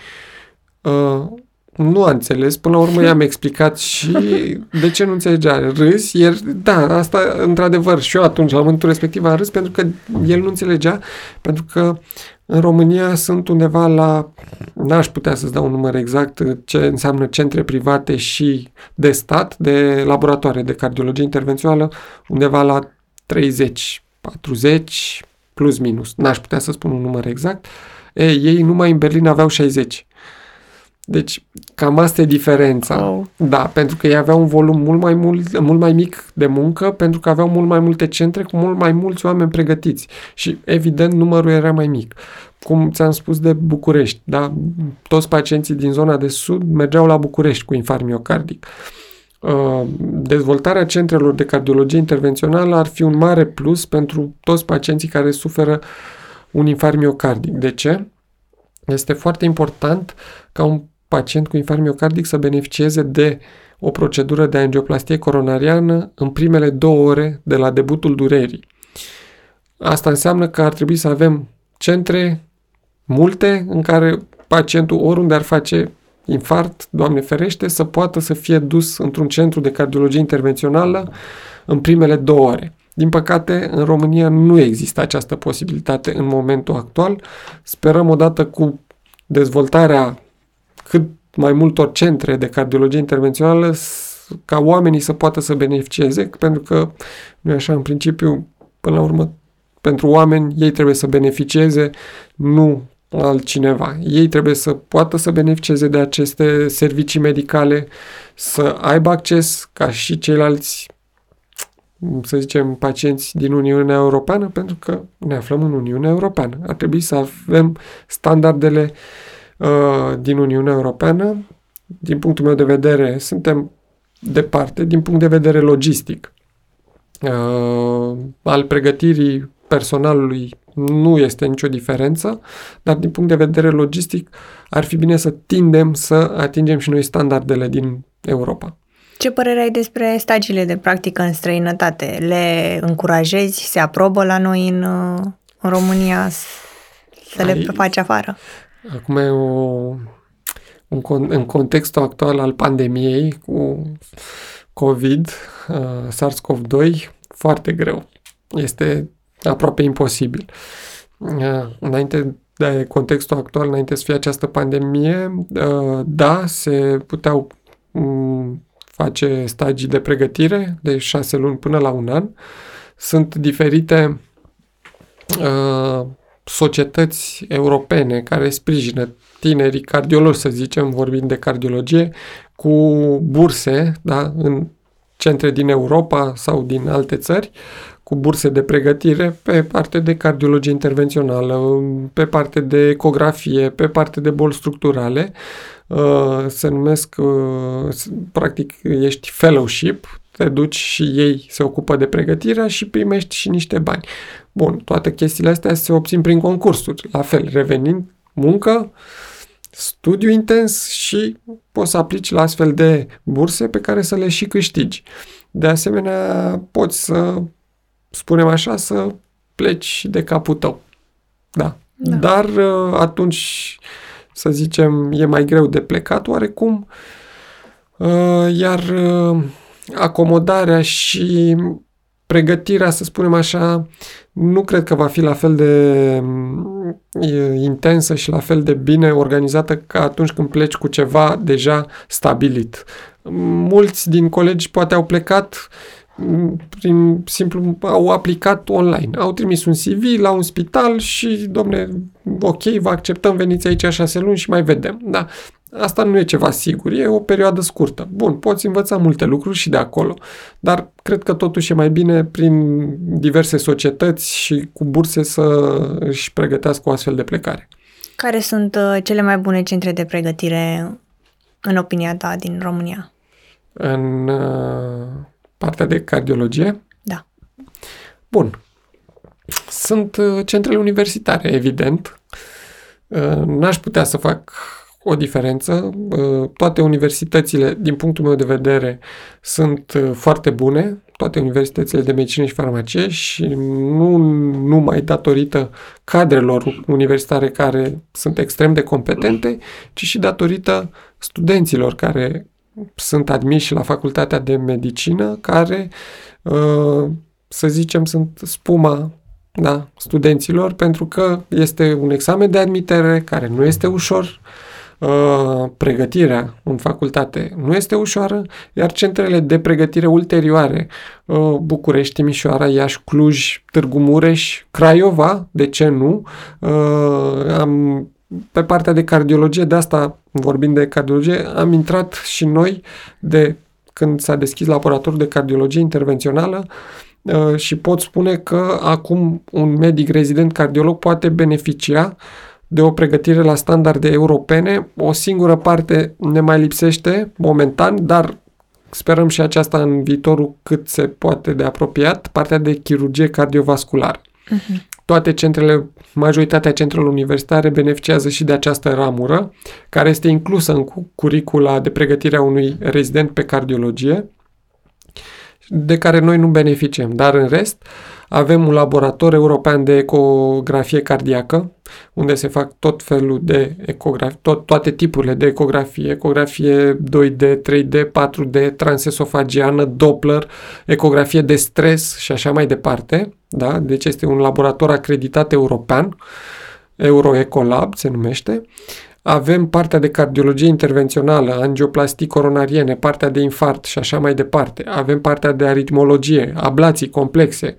Uh, nu a înțeles, până la urmă i-am explicat și *laughs* de ce nu înțelegea. Râs, iar da, asta într-adevăr și eu atunci, la momentul respectiv, am râs pentru că el nu înțelegea, pentru că în România sunt undeva la, n-aș putea să-ți dau un număr exact ce înseamnă centre private și de stat, de laboratoare de cardiologie intervențională, undeva la 30, 40, plus minus. N-aș putea să spun un număr exact. Ei, ei numai în Berlin aveau 60. Deci, cam asta e diferența. Wow. Da, pentru că ei aveau un volum mult mai, mult, mult mai mic de muncă, pentru că aveau mult mai multe centre cu mult mai mulți oameni pregătiți. Și, evident, numărul era mai mic. Cum ți-am spus de București, da? Toți pacienții din zona de sud mergeau la București cu infarct miocardic. Uh, dezvoltarea centrelor de cardiologie intervențională ar fi un mare plus pentru toți pacienții care suferă un infarct miocardic. De ce? Este foarte important ca un pacient cu infarct miocardic să beneficieze de o procedură de angioplastie coronariană în primele două ore de la debutul durerii. Asta înseamnă că ar trebui să avem centre multe în care pacientul oriunde ar face infart, Doamne ferește, să poată să fie dus într-un centru de cardiologie intervențională în primele două ore. Din păcate, în România nu există această posibilitate în momentul actual. Sperăm odată cu dezvoltarea cât mai multor centre de cardiologie intervențională ca oamenii să poată să beneficieze, pentru că nu e așa, în principiu, până la urmă, pentru oameni, ei trebuie să beneficieze, nu altcineva. Ei trebuie să poată să beneficieze de aceste servicii medicale, să aibă acces ca și ceilalți, să zicem, pacienți din Uniunea Europeană, pentru că ne aflăm în Uniunea Europeană. Ar trebui să avem standardele uh, din Uniunea Europeană. Din punctul meu de vedere, suntem departe, din punct de vedere logistic, uh, al pregătirii personalului nu este nicio diferență, dar din punct de vedere logistic ar fi bine să tindem să atingem și noi standardele din Europa. Ce părere ai despre stagiile de practică în străinătate? Le încurajezi? Se aprobă la noi în, în România să ai, le faci afară? Acum e o, un, în contextul actual al pandemiei cu COVID, uh, SARS-CoV-2, foarte greu. Este aproape imposibil. Înainte de contextul actual, înainte să fie această pandemie, da, se puteau face stagii de pregătire de șase luni până la un an. Sunt diferite societăți europene care sprijină tinerii cardiologi, să zicem, vorbind de cardiologie, cu burse da, în centre din Europa sau din alte țări, cu burse de pregătire pe parte de cardiologie intervențională, pe parte de ecografie, pe parte de boli structurale. Uh, se numesc, uh, practic, ești fellowship, te duci și ei se ocupă de pregătirea și primești și niște bani. Bun, toate chestiile astea se obțin prin concursuri. La fel, revenind, muncă, studiu intens și poți să aplici la astfel de burse pe care să le și câștigi. De asemenea, poți să spunem așa, să pleci de capul tău. Da. da. Dar uh, atunci, să zicem, e mai greu de plecat oarecum, uh, iar uh, acomodarea și pregătirea, să spunem așa, nu cred că va fi la fel de intensă și la fel de bine organizată ca atunci când pleci cu ceva deja stabilit. Mulți din colegi poate au plecat prin simplu au aplicat online. Au trimis un CV la un spital și, domne, ok, vă acceptăm, veniți aici șase luni și mai vedem. Da, asta nu e ceva sigur, e o perioadă scurtă. Bun, poți învăța multe lucruri și de acolo, dar cred că totuși e mai bine prin diverse societăți și cu burse să își pregătească o astfel de plecare. Care sunt uh, cele mai bune centre de pregătire în opinia ta, din România? În uh, partea de cardiologie? Da. Bun. Sunt uh, centrele universitare, evident. Uh, n-aș putea să fac o diferență. Uh, toate universitățile, din punctul meu de vedere, sunt uh, foarte bune, toate universitățile de medicină și farmacie și nu numai datorită cadrelor universitare care sunt extrem de competente, ci și datorită studenților care sunt admiși la facultatea de medicină, care, uh, să zicem, sunt spuma da, studenților, pentru că este un examen de admitere care nu este ușor, Uh, pregătirea în facultate nu este ușoară, iar centrele de pregătire ulterioare, uh, București, Timișoara, Iași, Cluj, Târgu Mureș, Craiova, de ce nu, uh, am pe partea de cardiologie, de asta vorbind de cardiologie, am intrat și noi de când s-a deschis laboratorul de cardiologie intervențională și pot spune că acum un medic rezident cardiolog poate beneficia de o pregătire la standarde europene. O singură parte ne mai lipsește momentan, dar sperăm și aceasta în viitorul cât se poate de apropiat, partea de chirurgie cardiovasculară. Uh-huh. Toate centrele, majoritatea centrelor universitare beneficiază și de această ramură, care este inclusă în curicula de pregătire a unui rezident pe cardiologie, de care noi nu beneficiem. Dar în rest, uh, avem un laborator european de ecografie cardiacă, unde se fac tot felul de ecografie, tot, toate tipurile de ecografie, ecografie 2D, 3D, 4D, transesofagiană, Doppler, ecografie de stres și așa mai departe. Da? Deci este un laborator acreditat european, Euroecolab se numește. Avem partea de cardiologie intervențională, angioplastii coronariene, partea de infart și așa mai departe. Avem partea de aritmologie, ablații complexe,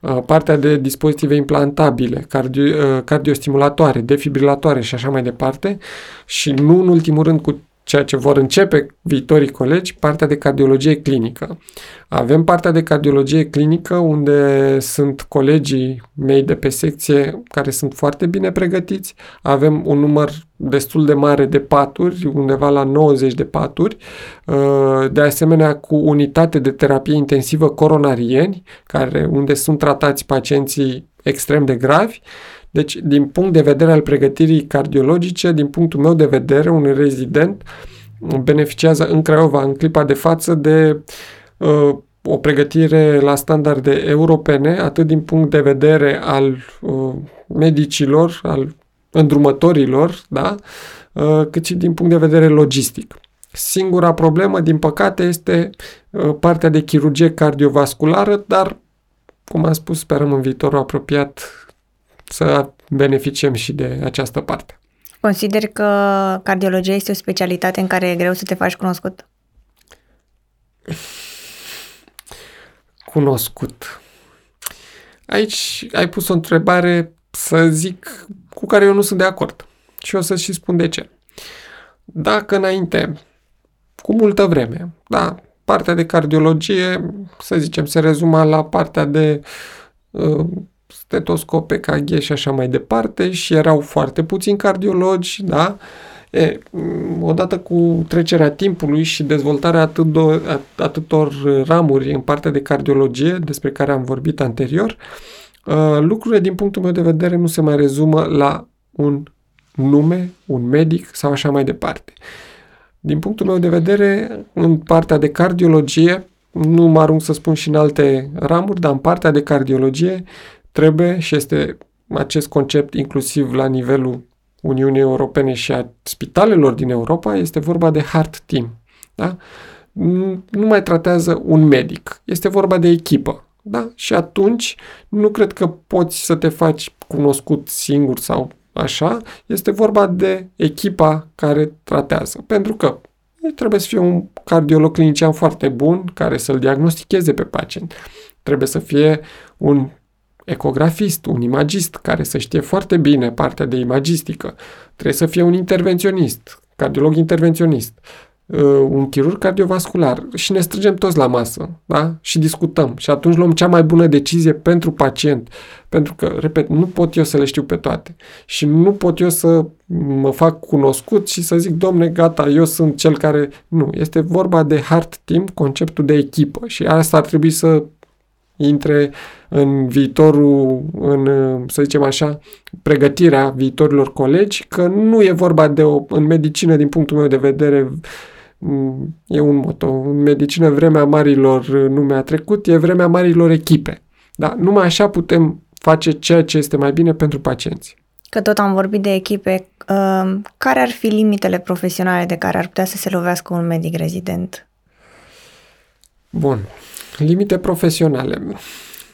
uh, partea de dispozitive implantabile, cardio, uh, cardiostimulatoare, defibrilatoare și așa mai departe. Și nu în ultimul rând cu ceea ce vor începe viitorii colegi, partea de cardiologie clinică. Avem partea de cardiologie clinică unde sunt colegii mei de pe secție care sunt foarte bine pregătiți. Avem un număr destul de mare de paturi, undeva la 90 de paturi, uh, de asemenea cu unitate de terapie intensivă coronarieni, care, unde sunt tratați pacienții extrem de gravi deci, din punct de vedere al pregătirii cardiologice, din punctul meu de vedere, un rezident beneficiază în Craiova, în clipa de față, de uh, o pregătire la standarde europene, atât din punct de vedere al uh, medicilor, al îndrumătorilor, da? uh, cât și din punct de vedere logistic. Singura problemă, din păcate, este uh, partea de chirurgie cardiovasculară, dar, cum am spus, sperăm în viitorul apropiat să beneficiem și de această parte. Consider că cardiologia este o specialitate în care e greu să te faci cunoscut? Cunoscut. Aici ai pus o întrebare, să zic, cu care eu nu sunt de acord. Și o să și spun de ce. Dacă înainte, cu multă vreme, da, partea de cardiologie, să zicem, se rezuma la partea de uh, stetoscop, EKG și așa mai departe și erau foarte puțini cardiologi, da? E, odată cu trecerea timpului și dezvoltarea atâtor, atâtor ramuri în partea de cardiologie, despre care am vorbit anterior, ă, lucrurile din punctul meu de vedere nu se mai rezumă la un nume, un medic sau așa mai departe. Din punctul meu de vedere, în partea de cardiologie, nu mă arunc să spun și în alte ramuri, dar în partea de cardiologie Trebuie și este acest concept inclusiv la nivelul Uniunii Europene și a spitalelor din Europa, este vorba de heart team. Da? Nu mai tratează un medic, este vorba de echipă. Da? Și atunci nu cred că poți să te faci cunoscut singur sau așa, este vorba de echipa care tratează. Pentru că trebuie să fie un cardiolog clinician foarte bun care să-l diagnosticheze pe pacient. Trebuie să fie un ecografist, un imagist care să știe foarte bine partea de imagistică. Trebuie să fie un intervenționist, cardiolog intervenționist. uh, un chirurg cardiovascular și ne strângem toți la masă, da? Și discutăm și atunci luăm cea mai bună decizie pentru pacient. Pentru că, repet, nu pot eu să le știu pe toate și nu pot eu să mă fac cunoscut și să zic, domne, gata, eu sunt cel care... Nu, este vorba de hard team, conceptul de echipă și asta ar trebui să intre în viitorul, în, să zicem așa, pregătirea viitorilor colegi, că nu e vorba de o, în medicină, din punctul meu de vedere, e un moto. În medicină, vremea marilor nu mi-a trecut, e vremea marilor echipe. Da? Numai așa putem face ceea ce este mai bine pentru pacienți. Că tot am vorbit de echipe, uh, care ar fi limitele profesionale de care ar putea să se lovească un medic rezident? Bun. Limite profesionale.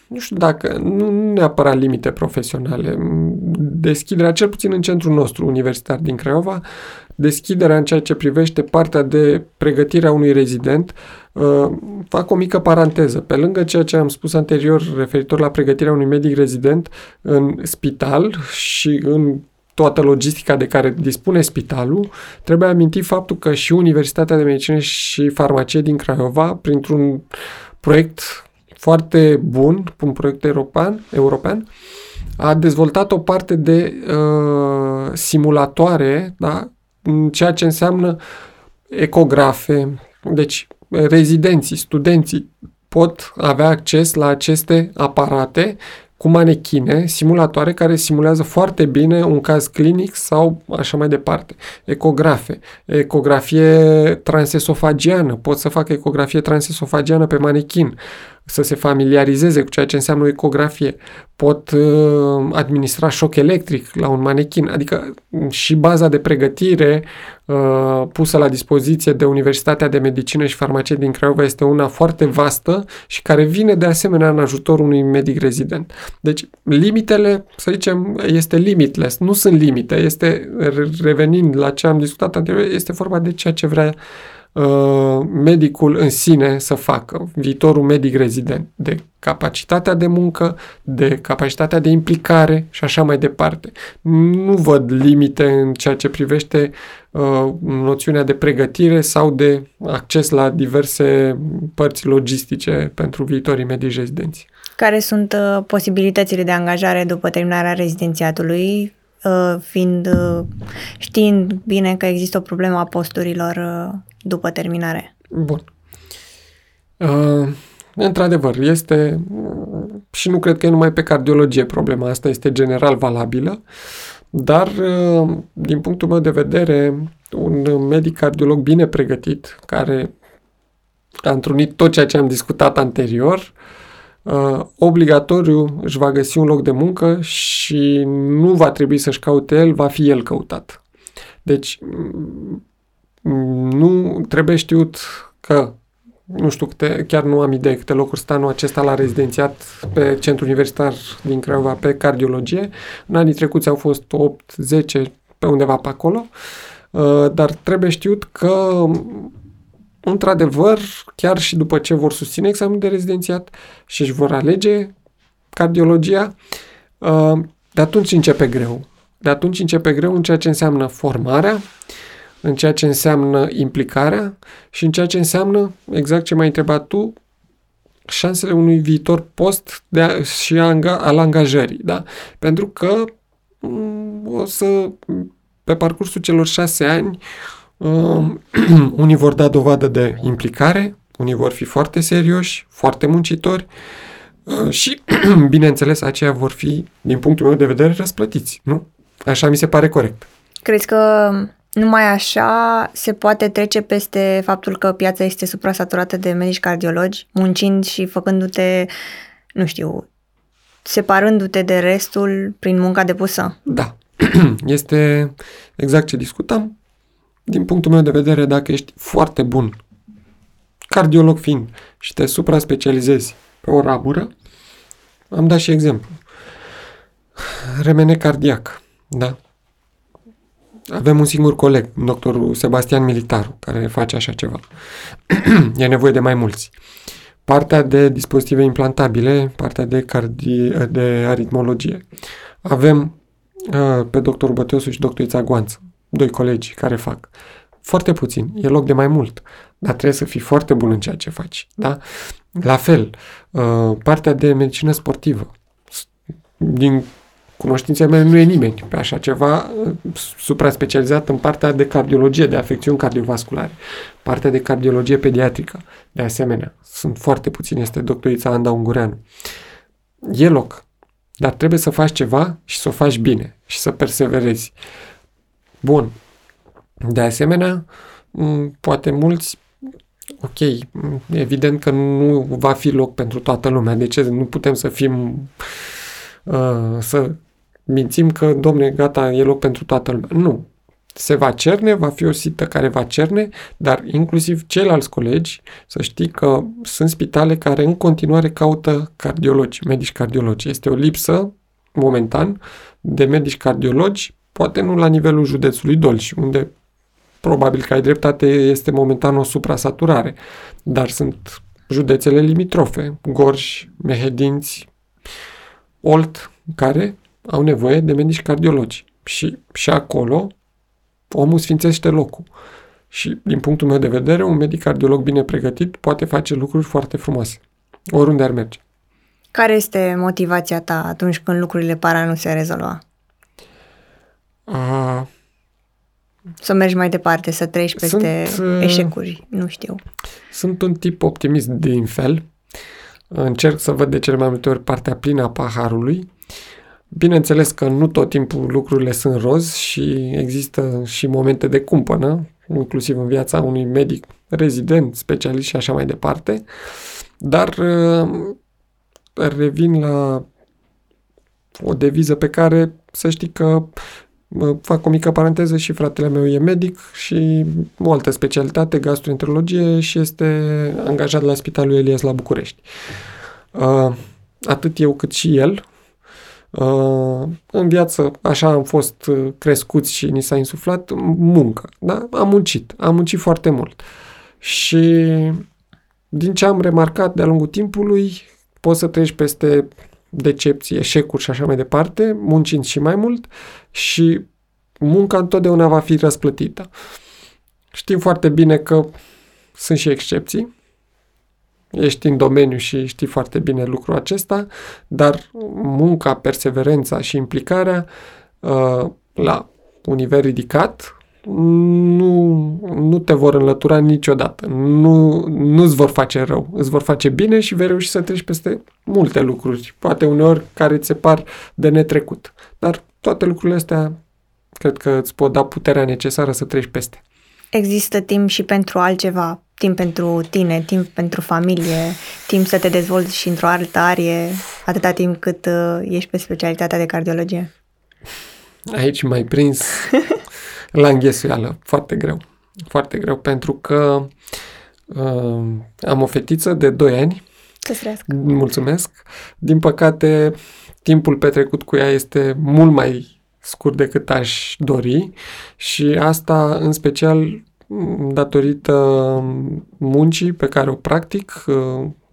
Nu știu dacă, nu neapărat limite profesionale. Deschiderea, cel puțin în centrul nostru universitar din Craiova, deschiderea în ceea ce privește partea de pregătire a unui rezident, uh, fac o mică paranteză. Pe lângă ceea ce am spus anterior referitor la pregătirea unui medic rezident în spital și în toată logistica de care dispune spitalul, trebuie amintit faptul că și Universitatea de Medicină și Farmacie din Craiova, printr-un proiect foarte bun, un proiect european, european a dezvoltat o parte de uh, simulatoare, da? ceea ce înseamnă ecografe, deci rezidenții, studenții pot avea acces la aceste aparate cu manechine, simulatoare care simulează foarte bine un caz clinic sau așa mai departe. Ecografe, ecografie transesofagiană, pot să fac ecografie transesofagiană pe manechin, să se familiarizeze cu ceea ce înseamnă o ecografie, pot uh, administra șoc electric la un manechin, adică și baza de pregătire uh, pusă la dispoziție de Universitatea de Medicină și Farmacie din Craiova este una foarte vastă și care vine de asemenea în ajutorul unui medic rezident. Deci, limitele, să zicem, este limitless, nu sunt limite, este, revenind la ce am discutat anterior, este vorba de ceea ce vrea Uh, medicul în sine să facă, viitorul medic rezident, de capacitatea de muncă, de capacitatea de implicare și așa mai departe. Nu văd limite în ceea ce privește uh, noțiunea de pregătire sau de acces la diverse părți logistice pentru viitorii medici rezidenți. Care sunt uh, posibilitățile de angajare după terminarea rezidențiatului Uh, fiind uh, știind bine că există o problemă a posturilor uh, după terminare. Bun. Uh, într-adevăr, este și nu cred că e numai pe cardiologie problema asta, este general valabilă, dar din punctul meu de vedere, un medic cardiolog bine pregătit, care a întrunit tot ceea ce am discutat anterior, uh, uh, obligatoriu își va găsi un loc de muncă și nu va trebui să-și caute el, va fi el căutat. Deci, mm, nu trebuie știut că nu știu câte, chiar nu am idee câte locuri stă anul acesta la rezidențiat pe centru universitar din Craiova pe cardiologie. În anii trecuți au fost 8-10 pe undeva pe acolo, uh, dar trebuie știut că într-adevăr, chiar și după ce vor susține examenul de rezidențiat și își vor alege cardiologia, uh, de atunci începe greu. De atunci începe greu în ceea ce înseamnă formarea, în ceea ce înseamnă implicarea și în ceea ce înseamnă, exact ce m-ai întrebat tu, șansele unui viitor post de a, și a, al angajării. Da? Pentru că mm, o să, pe parcursul celor șase ani, Uh, *clears throat* unii vor da dovadă de implicare, unii vor fi foarte serioși, foarte muncitori uh, și, *clears throat* bineînțeles, aceia vor fi, din punctul meu de vedere, răsplătiți. Nu? Așa mi se pare corect. Crezi că numai așa se poate trece peste faptul că piața este suprasaturată de medici cardiologi, muncind și făcându-te, nu știu, separându-te de restul prin munca depusă? Da. *clears throat* Este exact ce discutam din punctul meu de vedere, dacă ești foarte bun, cardiolog fiind, și te supra-specializezi pe o ramură, am dat și exemplu. Remene cardiac, da? Avem un singur coleg, doctorul Sebastian Militaru, care face așa ceva. *clears throat* e nevoie de mai mulți. Partea de dispozitive implantabile, partea de, cardi- de aritmologie. Avem uh, pe doctorul Băteosu și doctorul Ițagoanță, doi colegi care fac. foarte puțin, e loc de mai mult, dar trebuie să fii foarte bun în ceea ce faci. Da? La fel, uh, partea de medicină sportivă. Din cunoștința mea nu e nimeni pe așa ceva uh, supra-specializat în partea de cardiologie, de afecțiuni cardiovasculare, partea de cardiologie pediatrică. De asemenea, sunt foarte puțini, este doctorița Anda Ungureanu. E loc, dar trebuie să faci ceva și să o faci bine și să perseverezi. Bun. De asemenea, poate mulți ok, evident că nu va fi loc pentru toată lumea. De ce? Nu putem să fim, uh, să mințim că, domne, gata, e loc pentru toată lumea. Nu. Se va cerne, va fi o sită care va cerne, dar inclusiv ceilalți colegi să știi că sunt spitale care în continuare caută cardiologi, medici cardiologi. Este o lipsă, momentan, de medici cardiologi, poate nu la nivelul județului Dolj, unde probabil că ai dreptate, este momentan o suprasaturare, dar sunt județele limitrofe, Gorj, Mehedinți, Olt, care au nevoie de medici cardiologi. Și, și acolo omul sfințește locul. Și, din punctul meu de vedere, un medic cardiolog bine pregătit poate face lucruri foarte frumoase, oriunde ar merge. Care este motivația ta atunci când lucrurile par a nu se rezolva? A... Să mergi mai departe, să treci peste sunt, uh, eșecuri, nu știu. Sunt un tip optimist din fel. Încerc să văd de cele mai multe ori partea plină a paharului Bineînțeles că nu tot timpul lucrurile sunt roz și există și momente de cumpănă, inclusiv în viața unui medic rezident, specialist și așa mai departe, dar uh, revin la o deviză pe care să știi că uh, fac o mică paranteză și fratele meu e medic și o altă specialitate, gastroenterologie și este angajat la Spitalul Elias la București. Uh, atât eu cât și el Uh, în viață așa am fost uh, crescuți și ni s-a insuflat muncă. Da? Am muncit, am muncit foarte mult. Și din ce am remarcat de-a lungul timpului, poți să treci peste decepții, eșecuri și așa mai departe, muncind și mai mult și munca întotdeauna va fi răsplătită. Știm foarte bine că sunt și excepții, ești în domeniu și știi foarte bine lucrul acesta, dar munca, perseverența și implicarea uh, la un nivel ridicat nu, nu te vor înlătura niciodată. Nu, nu-ți vor face rău. Îți vor face bine și vei reuși să treci peste multe lucruri, poate uneori care ți se par de netrecut. Dar toate lucrurile astea cred că îți pot da puterea necesară să treci peste. Există timp și pentru altceva, timp pentru tine, timp pentru familie, timp să te dezvolți și într-o altă arie, atâta timp cât uh, ești pe specialitatea de cardiologie? Aici mai prins *laughs* la înghesuială, foarte greu. Foarte greu, pentru că uh, am o fetiță de 2 ani. Mulțumesc. Din păcate, timpul petrecut cu ea este mult mai scurt decât aș dori și asta în special datorită muncii pe care o practic,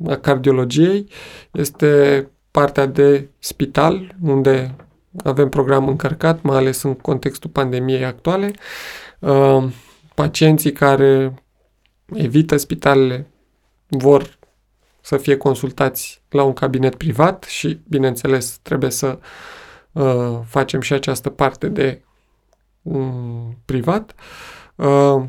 a cardiologiei, este partea de spital, unde avem program încărcat, mai ales în contextul pandemiei actuale. Pacienții care evită spitalele vor să fie consultați la un cabinet privat și, bineînțeles, trebuie să facem și această parte de um, privat. Uh,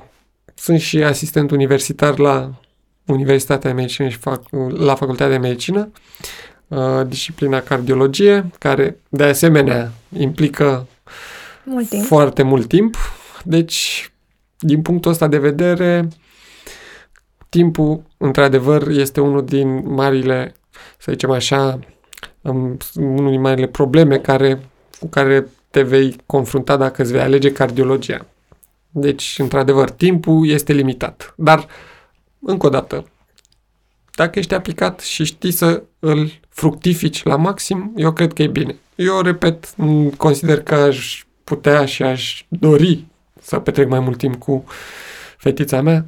sunt și asistent universitar la Universitatea de Medicină și fac, la Facultatea de Medicină, uh, disciplina cardiologie, care de asemenea implică mult timp. foarte mult timp. Deci, din punctul ăsta de vedere, timpul, într-adevăr, este unul din marile, să zicem așa, um, unul din marile probleme care, cu care te vei confrunta dacă îți vei alege cardiologia. Deci, într-adevăr, timpul este limitat. Dar, încă o dată, dacă ești aplicat și știi să îl fructifici la maxim, eu cred că e bine. Eu, repet, consider că aș putea și aș dori să petrec mai mult timp cu fetița mea,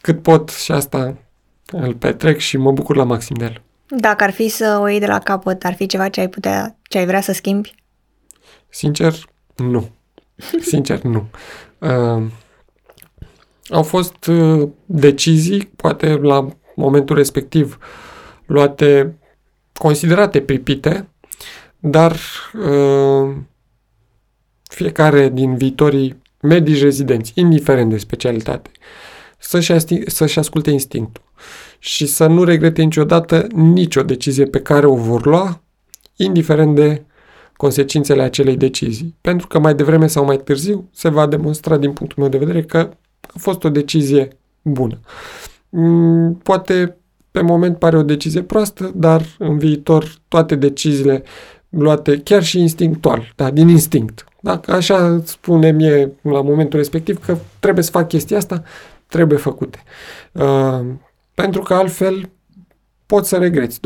cât pot și asta îl petrec și mă bucur la maxim de el. Dacă ar fi să o iei de la capăt, ar fi ceva ce ai putea, ce ai vrea să schimbi? Sincer, nu. *laughs* Sincer, nu. Uh, Au fost uh, decizii, poate la momentul respectiv, luate, considerate pripite, dar uh, fiecare din viitorii medici rezidenți, indiferent de specialitate, să-și, asti- să-și asculte instinctul și să nu regrete niciodată nicio decizie pe care o vor lua, indiferent de consecințele acelei decizii. Pentru că mai devreme sau mai târziu se va demonstra din punctul meu de vedere că a fost o decizie bună. Mm, poate pe moment pare o decizie proastă, dar în viitor toate deciziile luate chiar și instinctual, da, din instinct. Dacă așa spune mie la momentul respectiv că trebuie să fac chestia asta, trebuie făcute. Uh, pentru că altfel poți să regreți.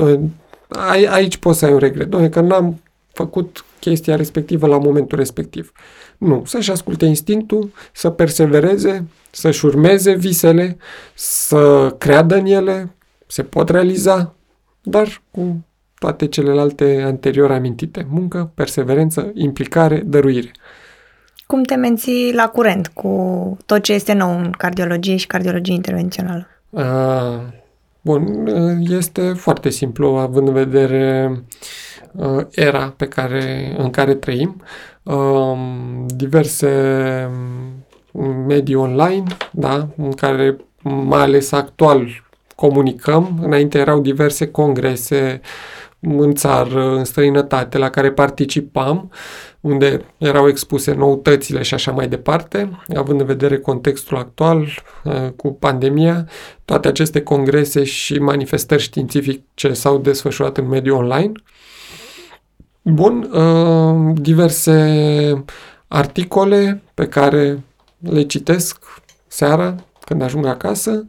Aici poți să ai un regret. Doamne, că n-am făcut chestia respectivă la momentul respectiv. Nu, să-și asculte instinctul, să persevereze, să-și urmeze visele, să creadă în ele, se pot realiza, dar cu toate celelalte anterior amintite. Muncă, perseverență, implicare, dăruire. Cum te menții la curent cu tot ce este nou în cardiologie și cardiologie intervențională? Uh, bun, este foarte simplu, având în vedere uh, era pe care, în care trăim, uh, diverse medii online, da, în care mai ales actual comunicăm. Înainte erau diverse congrese în țară, în străinătate, la care participam, unde erau expuse noutățile și așa mai departe, având în vedere contextul actual uh, cu pandemia, toate aceste congrese și manifestări științifice s-au desfășurat în mediul online. Bun, uh, diverse articole pe care le citesc seara când ajung acasă.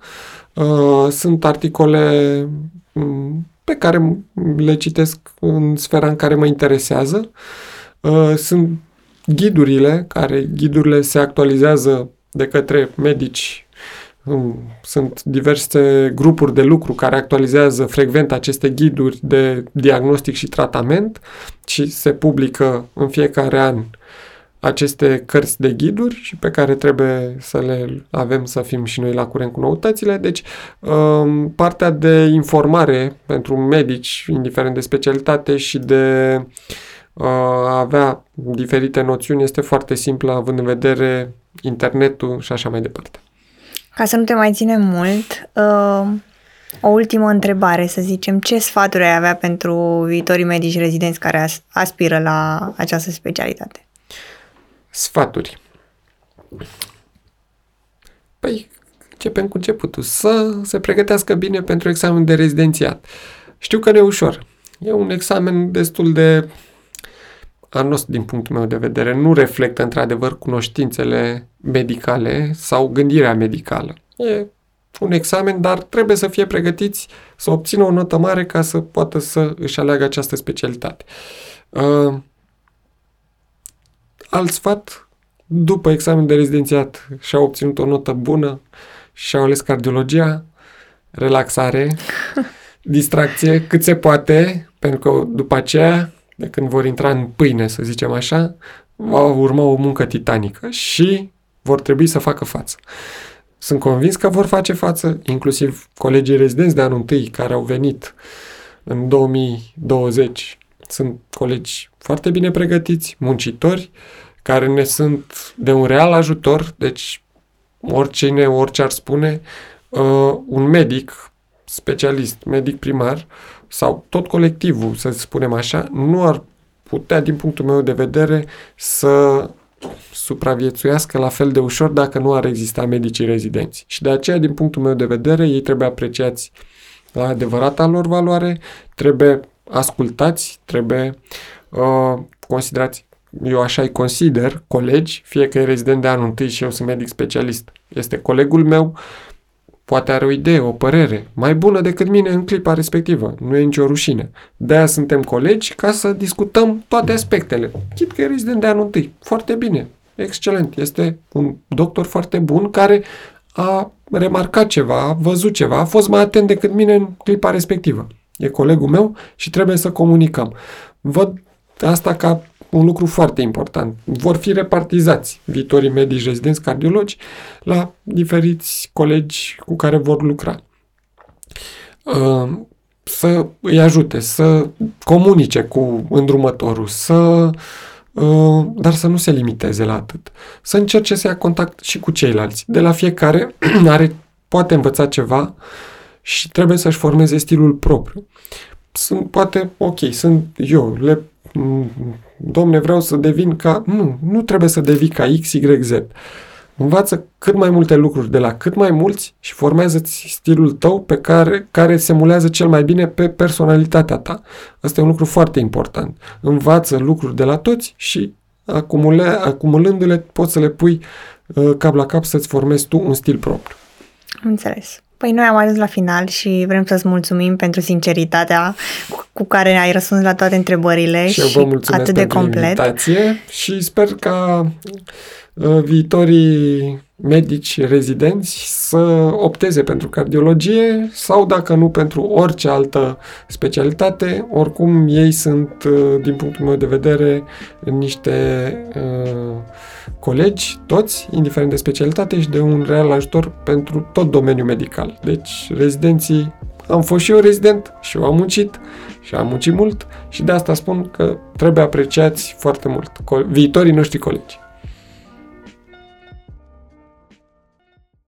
Uh, sunt articole mm, pe care le citesc în sfera în care mă interesează. Uh, sunt ghidurile, care ghidurile se actualizează de către medici. Um, sunt diverse grupuri de lucru care actualizează frecvent aceste ghiduri de diagnostic și tratament și se publică în fiecare an aceste cărți de ghiduri și pe care trebuie să le avem să fim și noi la curent cu noutățile. Deci, um, partea de informare pentru medici, indiferent de specialitate și de uh, a avea diferite noțiuni este foarte simplă, având în vedere internetul și așa mai departe. Ca să nu te mai ținem mult, uh, o ultimă întrebare, să zicem, ce sfaturi ai avea pentru viitorii medici rezidenți care aspiră la această specialitate? Sfaturi. Păi, începem cu începutul. Să se pregătească bine pentru examen de rezidențiat. Știu că nu e ușor. E un examen destul de anos din punctul meu de vedere. Nu reflectă într-adevăr cunoștințele medicale sau gândirea medicală. E un examen, dar trebuie să fie pregătiți să obțină o notă mare ca să poată să își aleagă această specialitate. Uh, alt sfat, după examen de rezidențiat și-au obținut o notă bună și-au ales cardiologia, relaxare, *laughs* distracție cât se poate, pentru că după aceea, de când vor intra în pâine, să zicem așa, va urma o muncă titanică și vor trebui să facă față. Sunt convins că vor face față, inclusiv colegii rezidenți de anul întâi care au venit în 2020 sunt colegi foarte bine pregătiți, muncitori, care ne sunt de un real ajutor, deci oricine, orice ar spune, uh, un medic specialist, medic primar sau tot colectivul, să spunem așa, nu ar putea, din punctul meu de vedere, să supraviețuiască la fel de ușor dacă nu ar exista medicii rezidenți. Și de aceea, din punctul meu de vedere, ei trebuie apreciați la adevărata lor valoare, trebuie ascultați, trebuie uh, considerați, eu așa îi consider, colegi, fie că e rezident de anul întâi și eu sunt medic specialist, este colegul meu, poate are o idee, o părere mai bună decât mine în clipa respectivă. Nu e nicio rușine. De-aia suntem colegi ca să discutăm toate aspectele. Chit că e rezident de anul întâi. Foarte bine. Excelent. Este un doctor foarte bun care a remarcat ceva, a văzut ceva, a fost mai atent decât mine în clipa respectivă e colegul meu și trebuie să comunicăm. Văd asta ca un lucru foarte important. Vor fi repartizați viitorii medici rezidenți cardiologi la diferiți colegi cu care vor lucra. Uh, să îi ajute, să comunice cu îndrumătorul, să uh, dar să nu se limiteze la atât. Să încerce să ia contact și cu ceilalți. De la fiecare *clears throat* are, poate învăța ceva și trebuie să-și formeze stilul propriu. Sunt, poate, ok, sunt eu, le, domne, vreau să devin ca... Nu, nu trebuie să devii ca X, Y, Z. Învață cât mai multe lucruri de la cât mai mulți și formează-ți stilul tău pe care, care semulează cel mai bine pe personalitatea ta. Asta e un lucru foarte important. Învață lucruri de la toți și acumule, acumulându-le poți să le pui uh, cap la cap să-ți formezi tu un stil propriu. Înțeles. Păi noi am ajuns la final și vrem să-ți mulțumim pentru sinceritatea cu care ai răspuns la toate întrebările și, și atât de complet. Invitație și sper ca uh, viitorii medici rezidenți să opteze pentru cardiologie sau, dacă nu, pentru orice altă specialitate. Oricum, ei sunt, uh, din punctul meu de vedere, niște uh, colegi, toți, indiferent de specialitate și de un real ajutor pentru tot domeniul medical. Deci, rezidenții, am fost și eu rezident și eu am muncit și am muncit mult și de asta spun că trebuie apreciați foarte mult viitorii noștri colegi.